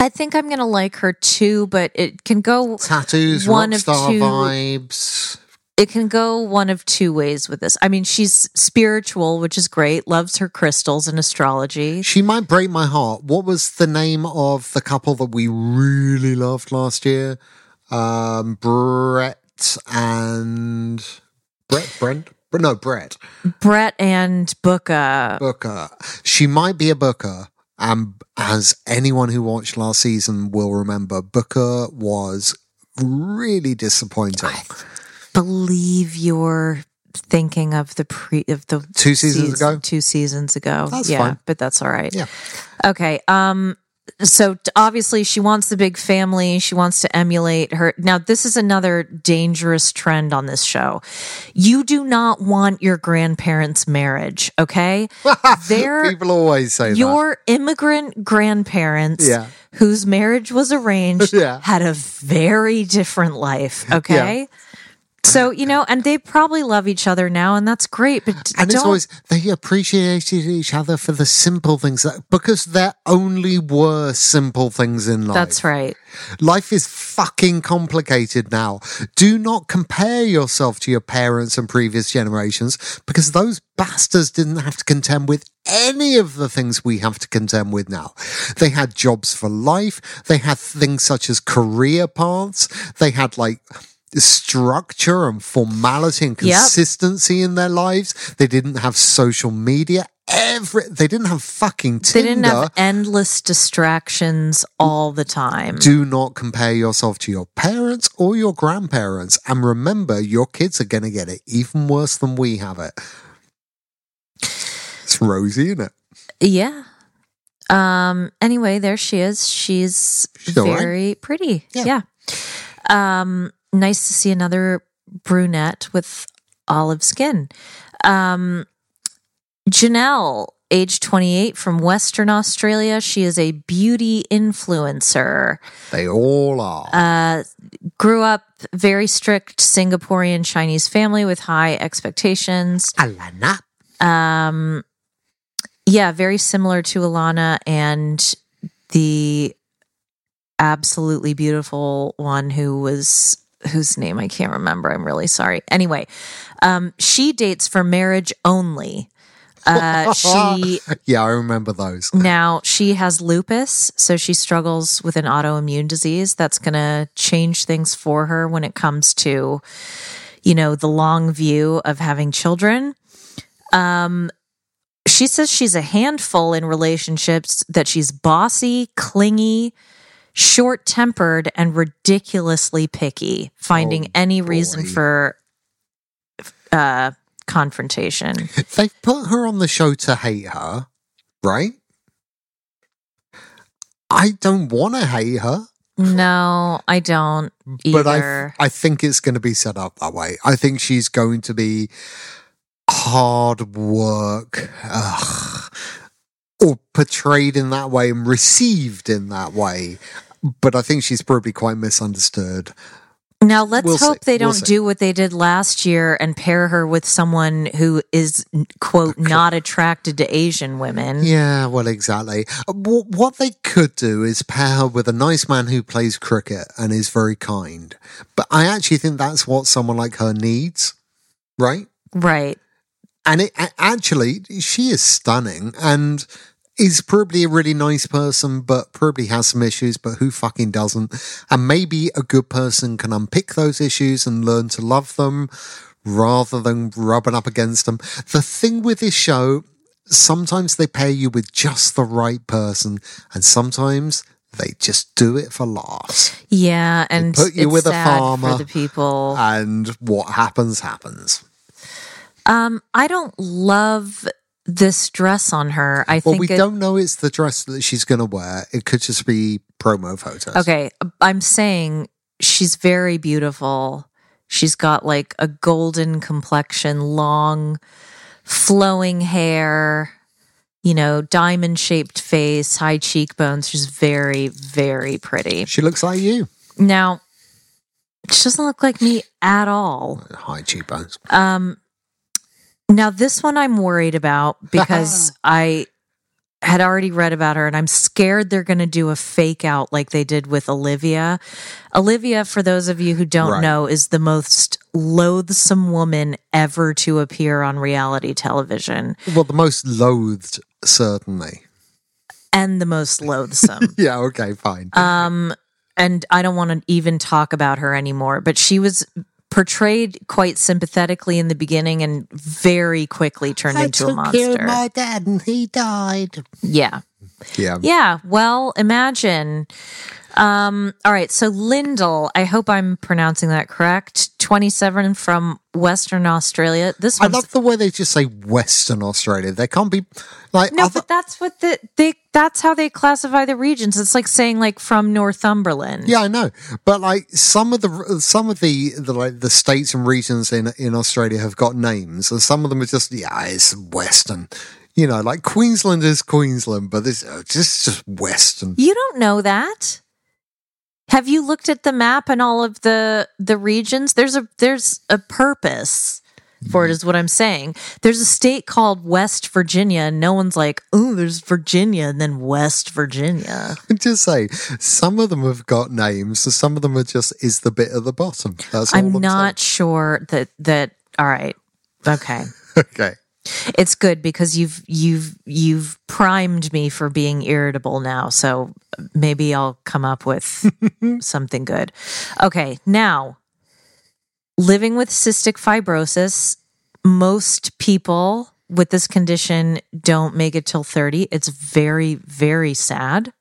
I think I'm gonna like her too, but it can go Tattoos, one of two vibes. it can go one of two ways with this. I mean, she's spiritual, which is great, loves her crystals and astrology. She might break my heart. What was the name of the couple that we really loved last year? Um, Brett and Brett, Brent, no, Brett Brett and Booka. Booka. She might be a Booka. And as anyone who watched last season will remember, Booka was really disappointing. I believe you're thinking of the pre of the Two seasons season- ago? Two seasons ago. That's yeah, fine. but that's all right. Yeah. Okay. Um. So obviously she wants the big family. She wants to emulate her. Now this is another dangerous trend on this show. You do not want your grandparents' marriage. Okay. They're People always say that. your immigrant grandparents Yeah. whose marriage was arranged Yeah. had a very different life okay so you know and they probably love each other now and that's great but And it's always they appreciated each other for the simple things that, because there only were simple things in life. that's right Life is fucking complicated now. Do not compare yourself to your parents and previous generations because those bastards didn't have to contend with any of the things we have to contend with now. They had jobs for life. They had things such as career paths. They had like structure and formality and Yep. consistency in their lives. They didn't have social media. Every they didn't have fucking Tinder. they didn't have endless distractions all the time Do not compare yourself to your parents or your grandparents. And remember, your kids are going to get it even worse than we have it. It's rosy, isn't it? yeah um anyway there she is she's She's all right. very pretty Yeah. yeah um nice to see another brunette with olive skin um Janelle, age 28 from Western Australia. She is a beauty influencer. They all are. Uh, grew up very strict Singaporean Chinese family with high expectations. Alana. Um, yeah, very similar to Alana and the absolutely beautiful one who was whose name I can't remember. I'm really sorry. Anyway, um, she dates for marriage only. Uh, she yeah, I remember those. now she has lupus, so she struggles with an autoimmune disease that's going to change things for her when it comes to, you know, the long view of having children. Um, she says she's a handful in relationships, that she's bossy, clingy, short tempered, and ridiculously picky, finding Oh, any reason for uh, confrontation. They've put her on the show to hate her, right? I don't want to hate her, No, I don't but I. I think it's going to be set up that way. I think she's going to be hard work, ugh, or portrayed in that way and received in that way. But I think she's probably quite misunderstood. Now let's We'll see. hope they don't see. do what they did last year and pair her with someone who is quote not attracted to Asian women. Yeah, well, exactly. Uh, What they could do is pair her with a nice man who plays cricket and is very kind. But I actually think that's what someone like her needs, right? Right. And it actually, she is stunning and is probably a really nice person, but probably has some issues. But who fucking doesn't? And maybe a good person can unpick those issues and learn to love them rather than rubbing up against them. The thing with this show, sometimes they pair you with just the right person, and sometimes they just do it for laughs. Yeah, and put you with a farmer. for the people. And what happens, happens. Um, I don't love this dress on her. I Well, think we it- don't know it's the dress that she's going to wear. It could just be promo photos. Okay, I'm saying she's very beautiful. She's got like a golden complexion, long, flowing hair, you know, diamond shaped face, high cheekbones. She's very, very pretty. She looks like you. Now, she doesn't look like me at all. High cheekbones. Um, now this one I'm worried about because I had already read about her and I'm scared they're going to do a fake out like they did with Olivia. Olivia, for those of you who don't Right. know, is the most loathsome woman ever to appear on reality television Well, the most loathed, certainly. and the most loathsome. Yeah, okay, fine. Um, and I don't want to even talk about her anymore, but she was portrayed quite sympathetically in the beginning and very quickly turned into a monster. my dad and he died. Yeah. Yeah. Yeah. Well, imagine. Um, all right. So Lyndall, I hope I'm pronouncing that correct. 27 from Western Australia. This I love the way they just say Western Australia. They can't be like no, other- but that's what the they that's how they classify the regions. It's like saying like from Northumberland. Yeah, I know, but like some of the some of the, the like the states and regions in in Australia have got names, and some of them are just yeah, it's Western. You know, like Queensland is Queensland, but this uh, just just Western. You don't know that. Have you looked at the map and all of the the regions? There's a there's a purpose for it mm-hmm. is what I'm saying. There's a state called West Virginia and no one's like, "Oh, there's Virginia and then West Virginia." Just say some of them have got names, and some of them are just is the bit at the bottom. That's I'm I'm not sure that that all right. Okay. okay. It's good because you've you've you've primed me for being irritable now. So maybe I'll come up with something good. Okay, now living with cystic fibrosis, most people with this condition don't make it till 30. It's very very sad.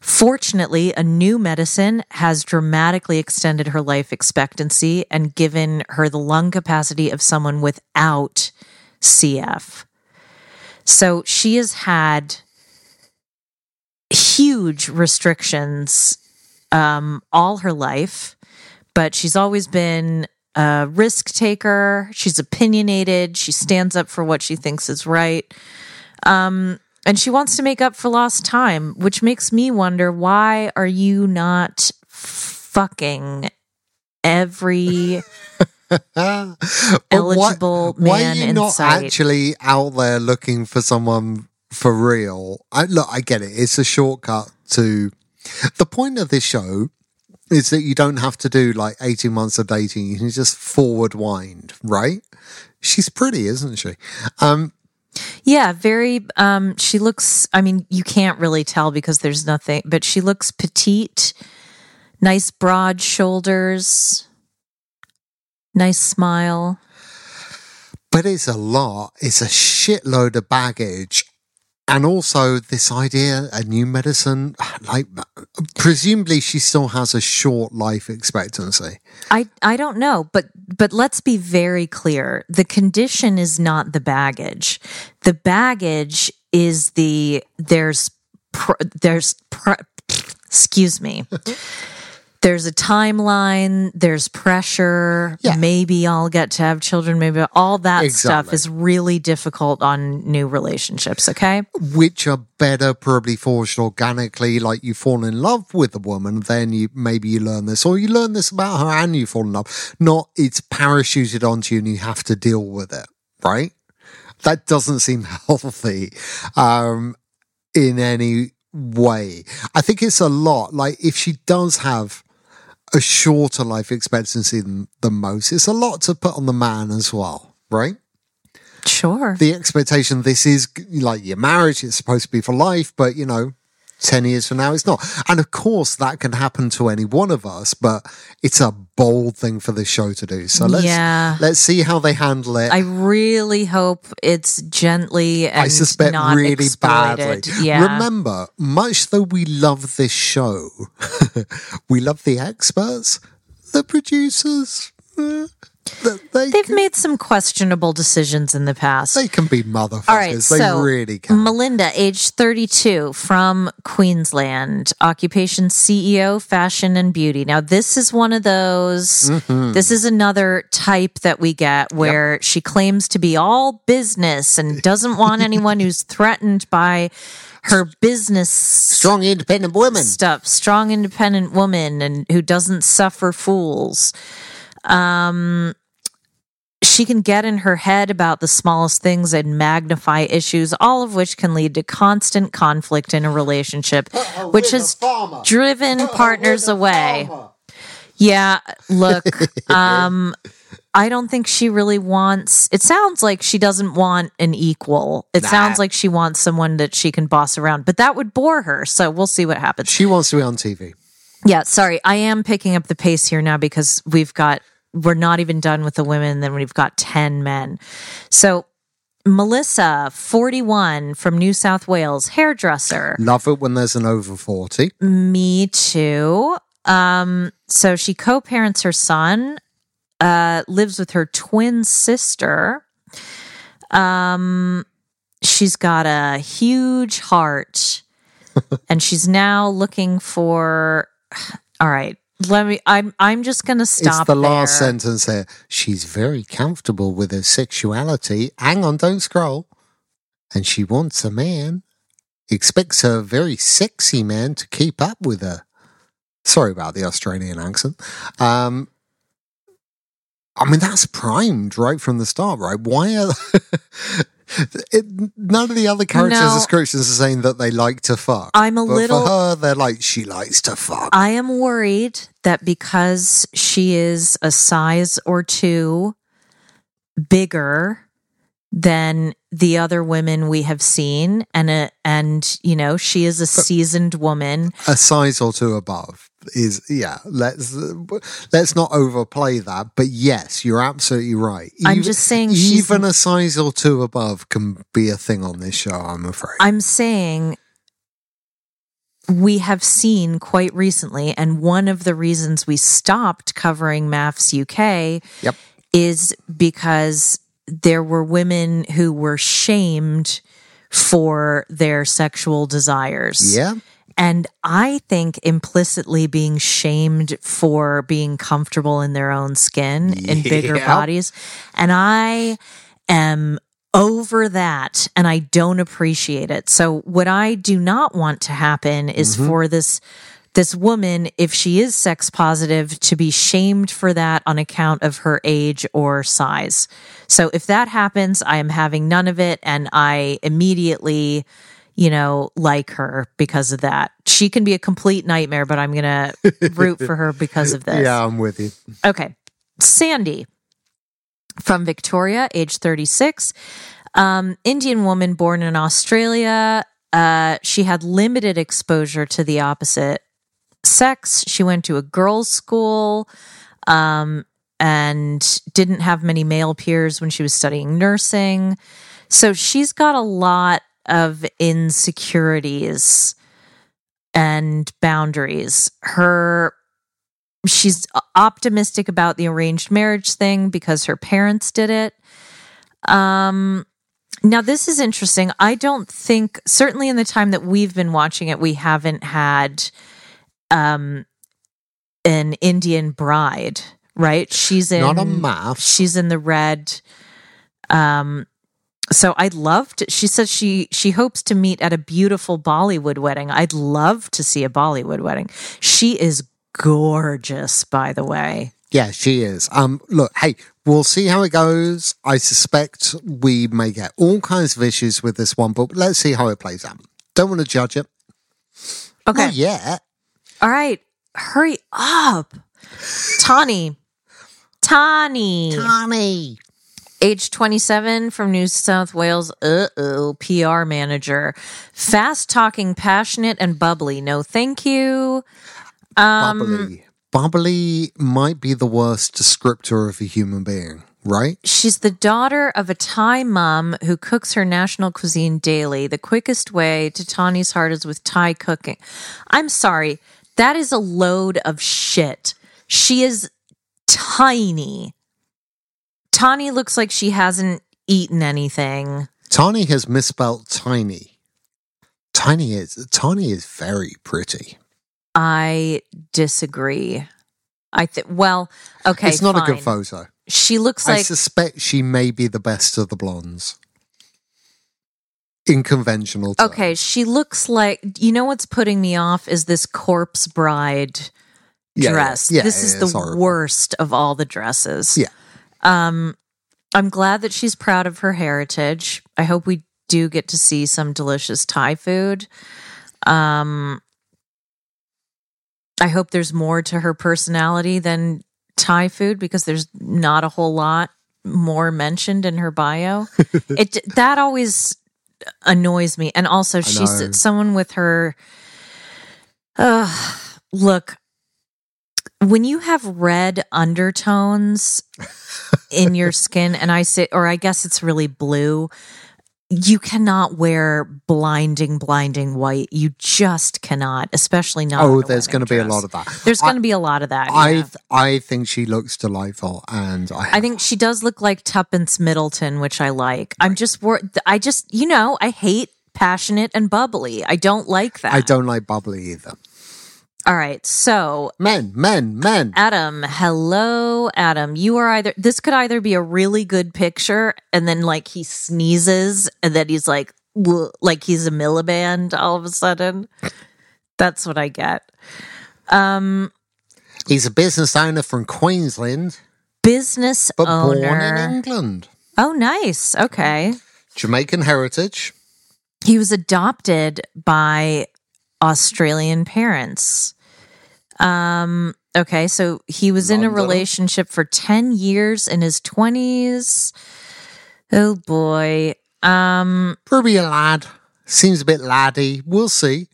Fortunately, a new medicine has dramatically extended her life expectancy and given her the lung capacity of someone without CF. So she has had huge restrictions um, all her life, but she's always been a risk taker. She's opinionated. She stands up for what she thinks is right. Um, and she wants to make up for lost time, which makes me wonder why are you not fucking every Why- eligible why, man are you in not sight. actually out there looking for someone for real? I look, I get it. It's a shortcut to the point of this show is that you don't have to do like 18 months of dating. You can just forward wind, right? She's pretty, isn't she? Um, Yeah, very. Um, she looks. I mean, you can't really tell because there's nothing, but she looks petite, nice broad shoulders, nice smile. but it's a lot. It's a shitload of baggage. And also this idea, a new medicine, like presumably she still has a short life expectancy. I I don't know, but but let's be very clear. The condition is not the baggage. The baggage is the there's pr- there's pr- excuse me. There's a timeline, there's pressure, Yeah. maybe I'll get to have children, maybe all that stuff is really difficult on new relationships, okay? which are better probably forged organically like you fall in love with a woman then you maybe you learn this or you learn this about her and you fall in love. Not it's parachuted onto you and you have to deal with it right? That doesn't seem healthy um in any way. I think it's a lot. Like if she does have a shorter life expectancy than, than most. It's a lot to put on the man as well right? Sure. the expectation this is like your marriage it's supposed to be for life but you know 10 years from now it's not. And of course that can happen to any one of us but it's a bold thing for the show to do so let's Yeah. let's see how they handle it I really hope it's gently and I suspect not really exploited. badly. Yeah. Remember, much though we love this show, we love the experts, the producers. Eh, they, They've can, made some questionable decisions in the past. they can be motherfuckers. All right, they so really can. Melinda, age 32, from Queensland, occupation CEO, fashion and beauty. Now, this is one of those, Mm-hmm. this is another type that we get where she claims to be all business and doesn't want anyone who's threatened by her business Strong, independent women. stuff, strong, independent woman, and who doesn't suffer fools. Um, she can get in her head about the smallest things and magnify issues, all of which can lead to constant conflict in a relationship, which has driven partners away. Yeah, look, um, I don't think she really wants. It sounds like she doesn't want an equal. It sounds like she wants someone that she can boss around, but that would bore her. So we'll see what happens. She wants to be on TV. Yeah, sorry. I am picking up the pace here now because we've got we're not even done with the women, then we've got 10 men. So Melissa, 41 from New South Wales, hairdresser. Love it when there's an over 40. Me too. Um, so she co-parents her son, uh, lives with her twin sister. Um, she's got a huge heart, and she's now looking for. All right, let me. I'm. I'm just gonna stop. it's the last there. sentence there. She's very comfortable with her sexuality. Hang on, don't scroll. And she wants a man. Expects a very sexy man to keep up with her. Sorry about the Australian accent. Um, I mean, that's primed right from the start, right? Why are it, none of the other characters' No. descriptions are saying that they like to fuck? I'm a but little- for her, they're like she likes to fuck. I am worried that because she is a size or two bigger than the other women we have seen and a, and you know she is a seasoned woman a size or two above is yeah let's let's not overplay that but yes you're absolutely right I'm just saying even a size or two above can be a thing on this show i'm afraid I'm saying we have seen quite recently, and one of the reasons we stopped covering MAFS UK Yep. is because there were women who were shamed for their sexual desires. yeah And I think implicitly being shamed for being comfortable in their own skin in bigger bodies. And I am over that and I don't appreciate it. So what I do not want to happen is mm-hmm. for this this woman if she is sex positive to be shamed for that on account of her age or size. So if that happens, I am having none of it and I immediately you know, like her because of that. She can be a complete nightmare, but I'm going to root for her because of this. yeah i'm with you Okay. Sandy from Victoria, age 36. Um, Indian woman born in Australia. Uh, she had limited exposure to the opposite sex. She went to a girls' school um, and didn't have many male peers when she was studying nursing. So she's got a lot of insecurities and boundaries. Her she's optimistic about the arranged marriage thing because her parents did it. Um now this is interesting. I don't think certainly in the time that we've been watching it we haven't had um an Indian bride, right? She's in not a math she's in the red um so i'd love to she says she she hopes to meet at a beautiful bollywood wedding. I'd love to see a bollywood wedding. She is gorgeous by the way. Yeah she is. Um look hey we'll see how it goes. I suspect we may get all kinds of issues with this one but let's see how it plays out. Don't want to judge it. Okay. not yet. All right hurry up. Tani tani Tommy. Age 27 from New South Wales. Uh oh, PR manager. Fast talking, passionate, and bubbly. No, thank you. Um, bubbly. Bubbly might be the worst descriptor of a human being, right? She's the daughter of a Thai mom who cooks her national cuisine daily. The quickest way to Tahnee's heart is with Thai cooking. I'm sorry, that is a load of shit. She is tiny. Tahnee looks like she hasn't eaten anything. Tani has misspelt tiny. Tiny is Tani is very pretty. I disagree. I think. Well, okay, it's not a good photo. She looks like I suspect she may be the best of the blondes. In conventional terms. okay. She looks like you know what's putting me off is this corpse bride Yeah, yeah. dress. Yeah, this is the horrible. worst of all the dresses. Yeah. Um, I'm glad that she's proud of her heritage. I hope we do get to see some delicious Thai food. Um, I hope there's more to her personality than Thai food because there's not a whole lot more mentioned in her bio. it that always annoys me, and also she's someone with her. Uh, look, when you have red undertones in your skin, and I say, or I guess it's really blue. You cannot wear blinding, blinding white. You just cannot, especially not. Oh, there's going to be a lot of that. There's going to be a lot of that. I yeah. I think she looks delightful, and I I think she does look like Tuppence Middleton, which I like. I'm just wor- I just you know I hate passionate and bubbly. I don't like that. I don't like bubbly either. All right, so Men, men, men. Adam, hello, Adam. You are either this could either be a really good picture, and then like he sneezes, and then he's like, like he's a Miliband all of a sudden. That's what I get. Um, He's a business owner from Queensland, business but born in. England. Oh, nice. Okay. Jamaican heritage. He was adopted by Australian parents. Um, okay, so he was in a relationship for 10 years in his 20s. Oh boy. Um, Probably a lad. Seems a bit laddie. We'll see.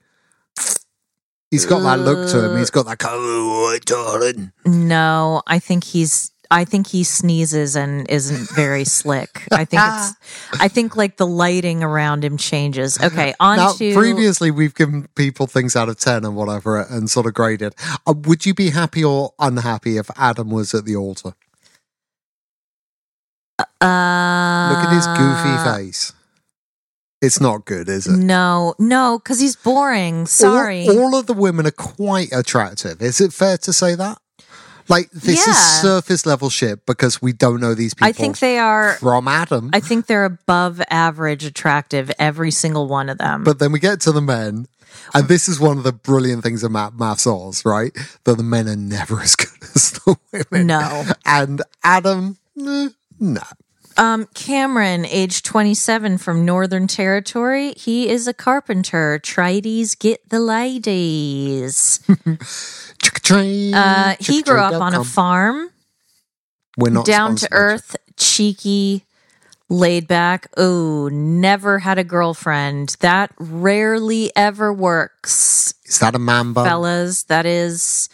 He's got that look to him. He's got that kind of, oh, darling. no, I think he's I think he sneezes and isn't very slick. I think it's I think like the lighting around him changes. Okay, on Now, to previously, we've given people things out of 10 and whatever and sort of graded. Uh, would you be happy or unhappy if Adam was at the altar? uh Look at his goofy face. It's not good, is it? No, no, because he's boring. Sorry. All, all of the women are quite attractive. Is it fair to say that? Like, this is surface level shit because we don't know these people I think they are. from Adam. I think they're above average attractive, every single one of them. But then we get to the men, and this is one of the brilliant things of math, MAFS Oz, right? That the men are never as good as the women. No. And Adam, eh, no. um, Cameron, age 27 from Northern Territory, he is a carpenter. Trides get the ladies. Chick-a-train, Uh, he grew up on a farm, We're not down to earth, cheeky, laid back. Oh, never had a girlfriend. That rarely ever works. Is that a man bun? fellas. That is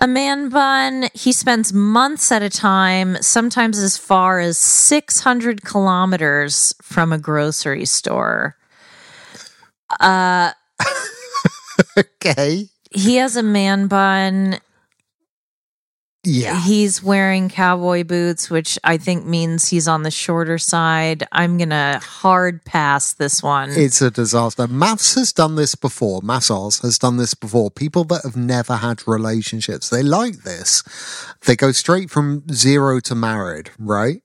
a man bun. He spends months at a time, sometimes as far as 600 kilometers from a grocery store. Uh, Okay. He has a man bun. Yeah. He's wearing cowboy boots, which I think means he's on the shorter side. I'm going to hard pass this one. It's a disaster. MAFS has done this before. MAFS has done this before. People that have never had relationships, they like this. They go straight from zero to married, right?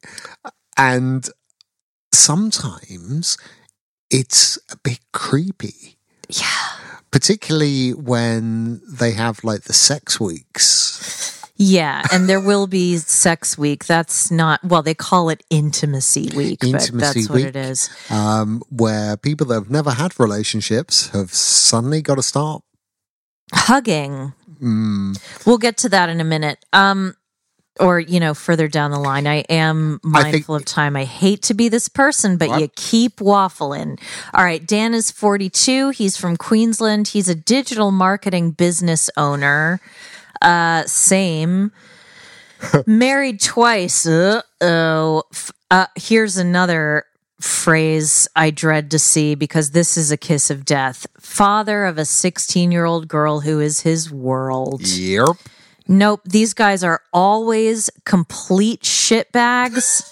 And sometimes it's a bit creepy. yeah. Particularly when they have like the sex weeks. Yeah, and there will be sex week. That's not well. They call it intimacy week, but Intimacy that's what it is. Um, where people that have never had relationships have suddenly got to start. Hugging. Mm, We'll get to that in a minute. Um, or you know, further down the line. I am I think- mindful of time. I hate to be this person, but What? you keep waffling. All right, Dan is forty-two. He's from Queensland. He's a digital marketing business owner. Uh, same. Married twice. Uh oh. Uh, here's another phrase I dread to see because this is a kiss of death. Father of a 16 year old girl who is his world. yep. Nope. These guys are always complete shitbags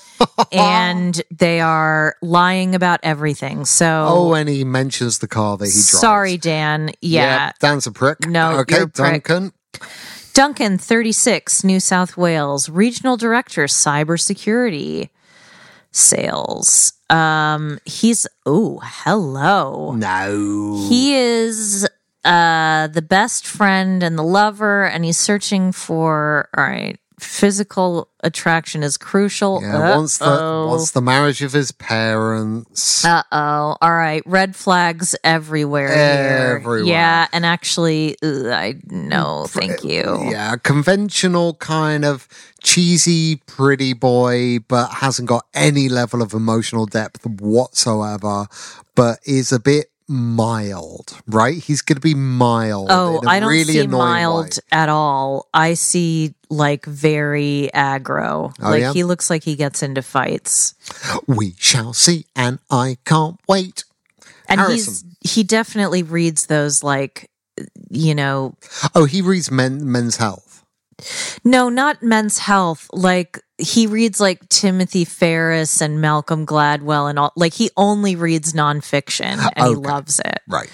and they are lying about everything. So, Oh, and he mentions the car that he drives. sorry, Dan. Yeah. Yep, Dan's a prick. No, okay, a prick. Duncan. Duncan, 36, New South Wales, Regional Director, Cybersecurity Sales. Um, he's, oh, hello. No. He is uh the best friend and the lover, and he's searching for all right. Physical attraction is crucial. yeah, wants the wants the marriage of his parents. Uh oh. All right. Red flags everywhere. Everywhere. Here. Yeah. And actually, ugh, I no, thank you. yeah, conventional kind of cheesy pretty boy, but hasn't got any level of emotional depth whatsoever. But is a bit mild, right? He's going to be mild. Oh, I don't really see mild way. at all. I see like very aggro. Oh, like yeah? he looks like he gets into fights. We shall see, and I can't wait. And Harrison. he's he definitely reads those like you know, Oh, he reads men, Men's Health. No, not men's health. Like he reads like Timothy Ferriss and Malcolm Gladwell and all like he only reads nonfiction and he loves it. Right.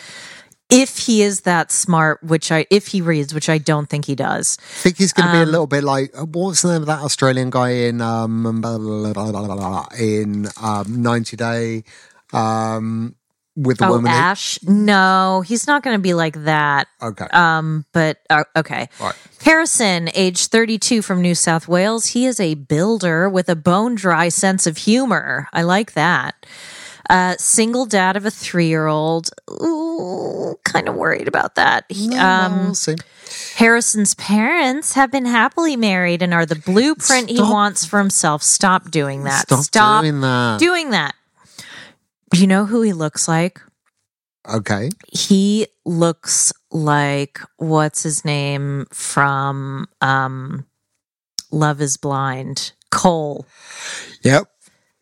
If he is that smart, which I if he reads, which I don't think he does. I think he's going to be Um, a little bit like uh, what's the name of that Australian guy in um blah, blah, blah, blah, blah, blah, in um, 90 Day um with the Oh, woman. Ash? No, he's not going to be like that. okay. Um, but uh, okay. All right. Harrison, age 32 from New South Wales. He is a builder with a bone dry sense of humor. I like that. Uh, single dad of a three year old. Ooh, kind of worried about that. No, um, see. Harrison's parents have been happily married and are the blueprint he wants for himself. Stop doing that. Stop doing that. doing that. You know who he looks like? Okay. he looks like what's his name from um Love is Blind. Cole. Yep.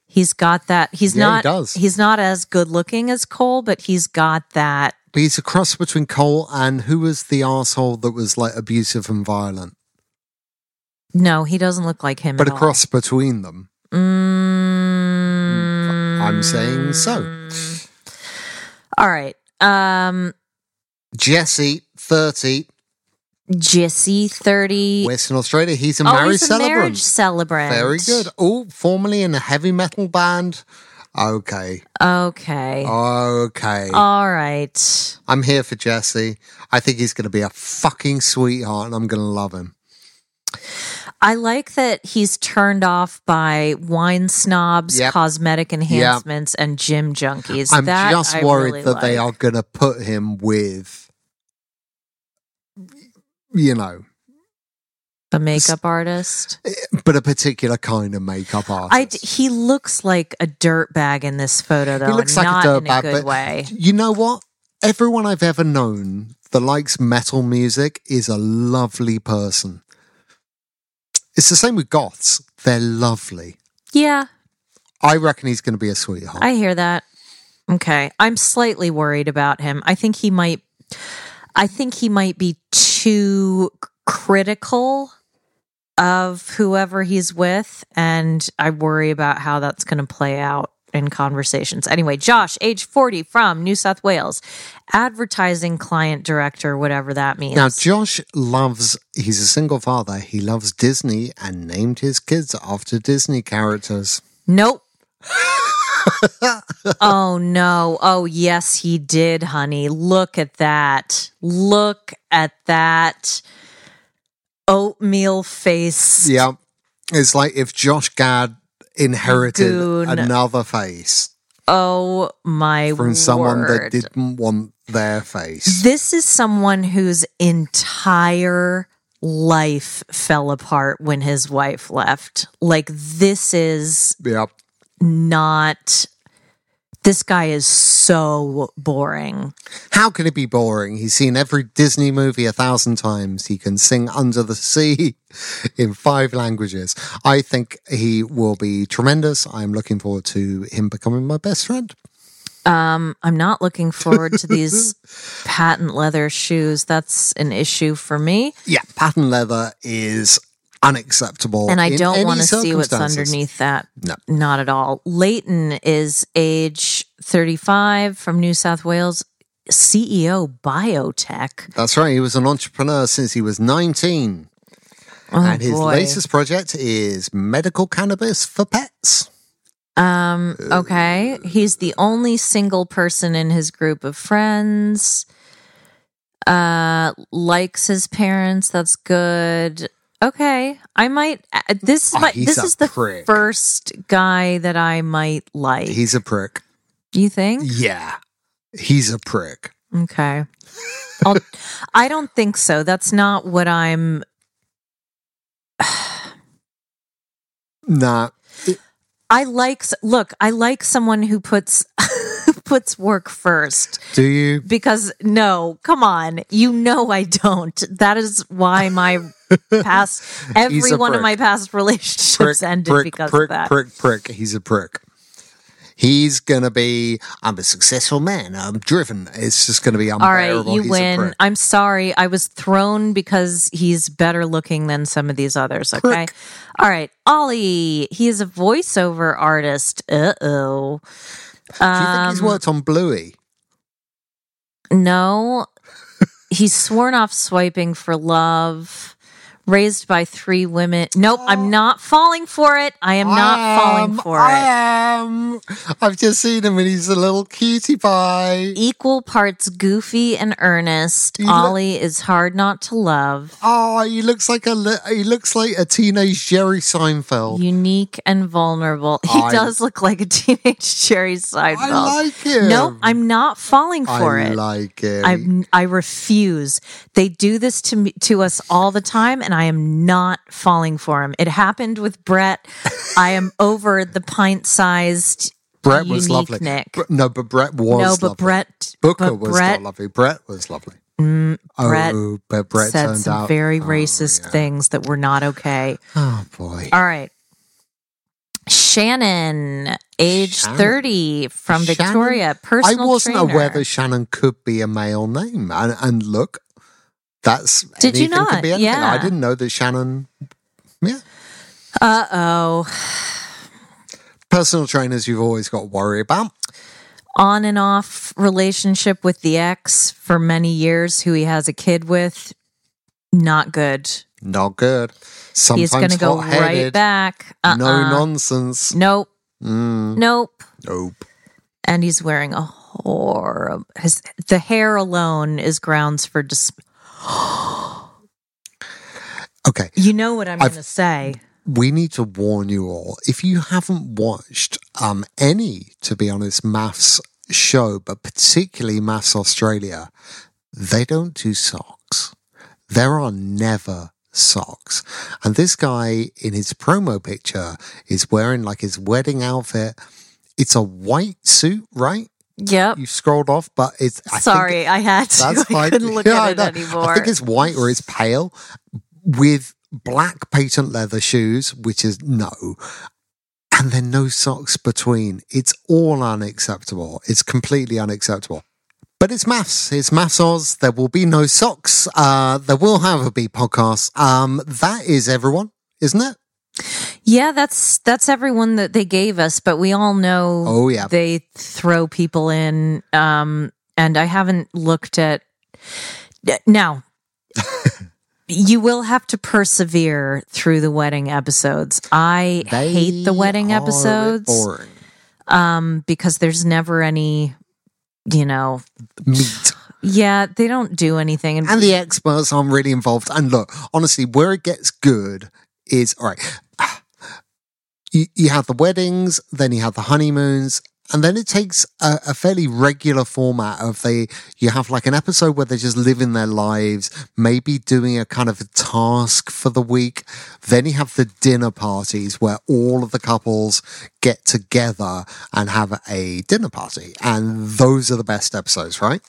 He's got that he's Yeah, he not does. he's not as good looking as Cole, but he's got that he's a cross between Cole and who was the asshole that was like abusive and violent, no, he doesn't look like him. but at a all. cross between them. Mm, I'm saying so. All right. Um Jesse, 30, Jesse 30. Western Australia. He's a oh, marriage he's a celebrant. marriage celebrant. Very good. Oh, formerly in a heavy metal band. Okay. Okay. Okay. All right. I'm here for Jesse. I think he's going to be a fucking sweetheart and I'm going to love him. I like that he's turned off by wine snobs, Yep. cosmetic enhancements, and gym junkies. I'm That just I worried really that they are going to put him with, you know, a makeup artist. Eh, but a particular kind of makeup artist. I d- he looks like a dirtbag in this photo, though. he looks like not a in a dirtbag, good but way. you know what? Everyone I've ever known that likes metal music is a lovely person. It's the same with goths. They're lovely. Yeah, I reckon he's going to be a sweetheart. I hear that. Okay, I'm slightly worried about him. I think he might. I think he might be too critical of whoever he's with, and I worry about how that's going to play out in conversations. Anyway, Josh, age 40 from New South Wales, advertising client director, whatever that means. Now, Josh loves, he's a single father. He loves Disney and named his kids after Disney characters. Nope. oh no. Oh yes, he did, honey. Look at that. Look at that oatmeal face. Yeah. It's like if Josh Gad inherited Goon. another face Oh my word. from someone word. that didn't want their face. This is someone whose entire life fell apart when his wife left. Like this is Yeah. not this guy is so boring. How can it be boring? He's seen every Disney movie a thousand times. He can sing Under the Sea in five languages. I think he will be tremendous. I'm looking forward to him becoming my best friend. Um, I'm not looking forward to these patent leather shoes. That's an issue for me. Yeah, patent leather is unacceptable. And I don't want to see what's underneath that. No. Not at all. Leighton is age 35 from New South Wales, CEO biotech. That's right. He was an entrepreneur since he was 19. Oh, and his boy. latest project is medical cannabis for pets. Um, okay. He's the only single person in his group of friends. Uh, likes his parents. That's good. Okay. I might, uh, this, Oh, might, this is the prick. first guy that I might like. He's a prick. you think? Yeah. He's a prick. Okay. I'll, I don't think so. That's not what I'm. Nah. I like look, I like someone who puts puts work first. Do you? Because no, come on. You know I don't. That is why my past every one of my past relationships Prick, ended prick, because prick, of that. prick, prick. He's a prick. He's gonna be. I'm a successful man. I'm driven. It's just gonna be unbearable. All right, you He's win. I'm sorry. I was thrown because he's better looking than some of these others. Okay. Prick. All right. Ollie, he is a voiceover artist. Uh oh. Do you think he's Um, worked on Bluey? No. He's sworn off swiping for love. Raised by three women. Nope, I'm oh. not falling for it. I am not I falling am, for I it. am. I've just seen him and he's a little cutie pie. Equal parts goofy and earnest. Look- Ollie is hard not to love. Oh, he looks like a he looks like a teenage Jerry Seinfeld. Unique and vulnerable. He I- does look like a teenage Jerry Seinfeld. I like him. No, I'm not falling for it. I like it. I I refuse. They do this to me, to us all the time, and I am not falling for him. It happened with Brett. I am over the pint-sized. Brett was lovely. Nick. No, but Brett was no, but lovely. Brett. Booka but was Brett not lovely. Brett was lovely. Mm, Brett oh, but Brett said some out very oh, racist yeah. things that were not okay. Oh boy. All right. Shannon, age Shannon. 30 from Shannon? Victoria, personal I wasn't trainer. aware that Shannon could be a male name, and, and look, that's Did you not? be anything. Yeah. I didn't know that Shannon. Yeah, Uh oh. personal trainers you've always got to worry about. On and off relationship with the ex for many years, who he has a kid with. Not good. Not good. Sometimes He's going to go right back. Uh-uh. No nonsense. Nope. Mm, Nope. nope. And he's wearing a horrible. His the hair alone is grounds for dis. Okay. You know what I'm going to say. we need to warn you all. If you haven't watched um any to be honest MAFS show but particularly MAFS australia they don't do socks. There are never socks. And this guy in his promo picture is wearing like his wedding outfit. It's a white suit right Yep. you scrolled off but it's I think- Sorry, I had to. that's I fine. couldn't look Yeah, I at it anymore. I think it's white or it's pale with black patent leather shoes, which is no. And then no socks between. It's all unacceptable. It's completely unacceptable. But it's MAFS. It's MAFS Oz. There will be no socks. Uh, there will, however, be podcasts. Um, that is everyone, isn't it? Yeah, that's that's everyone that they gave us, but we all know Oh, yeah. they throw people in um and I haven't looked at now you will have to persevere through the wedding episodes. I hate the wedding episodes Boring. um because there's never any you know, Meat. yeah, they don't do anything and, and the experts aren't really involved. And look, honestly, where it gets good is all right. You, you have the weddings, then you have the honeymoons, and then it takes a, a fairly regular format of they. You have like an episode where they're just living their lives, maybe doing a kind of a task for the week. Then you have the dinner parties where all of the couples get together and have a dinner party, and those are the best episodes, right?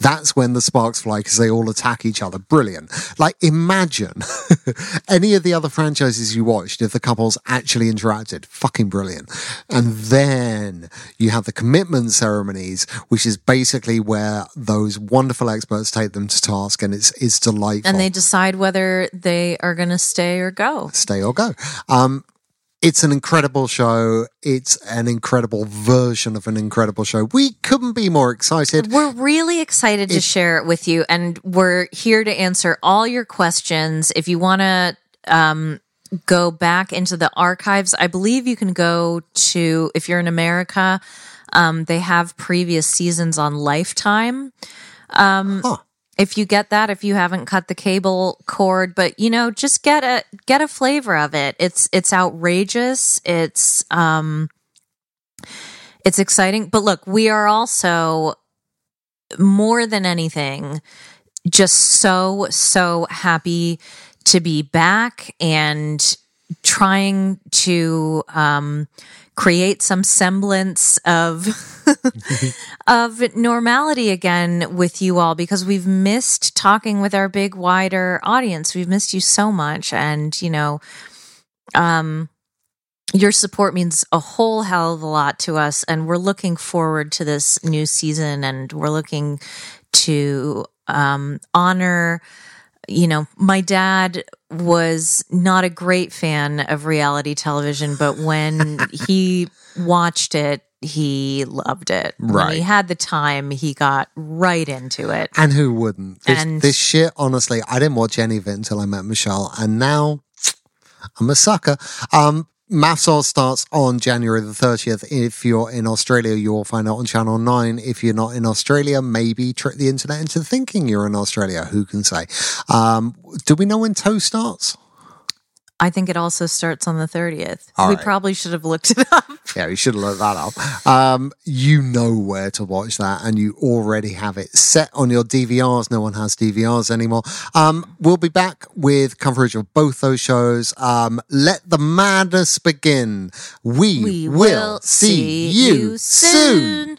That's when the sparks fly because they all attack each other. Brilliant. Like, imagine any of the other franchises you watched if the couples actually interacted. Fucking brilliant. And then you have the commitment ceremonies, which is basically where those wonderful experts take them to task and it's, it's delightful. and they decide whether they are going to stay or go. stay or go. Um, it's an incredible show. It's an incredible version of an incredible show. We couldn't be more excited. We're really excited to share it with you, and we're here to answer all your questions. If you want to um, go back into the archives, I believe you can go to, if you're in America, um, they have previous seasons on Lifetime. Um, Huh. If you get that, if you haven't cut the cable cord, but you know, just get a get a flavor of it. It's it's outrageous. It's um, it's exciting. But look, we are also more than anything just so so happy to be back and trying to um, create some semblance of of normality again with you all because we've missed talking with our big wider audience. We've missed you so much, and you know, um, your support means a whole hell of a lot to us, and we're looking forward to this new season, and we're looking to um, honor you know, my dad was not a great fan of reality television, but when he watched it, he loved it. When Right. he had the time, he got right into it. And who wouldn't? This, And- this shit, honestly, I didn't watch any of it until I met Michelle, and now I'm a sucker. Um, MAFS starts on January the 30th. If you're in Australia, you'll find out on Channel 9. If you're not in Australia, maybe trick the internet into thinking you're in Australia. Who can say? Um, do we know when TOW starts? I think it also starts on the 30th. All we right. probably should have looked it up. Yeah, you should have looked that up. Um, you know where to watch that, and you already have it set on your DVRs. No one has DVRs anymore. Um, we'll be back with coverage of both those shows. Um, let the madness begin. We, We will see you soon.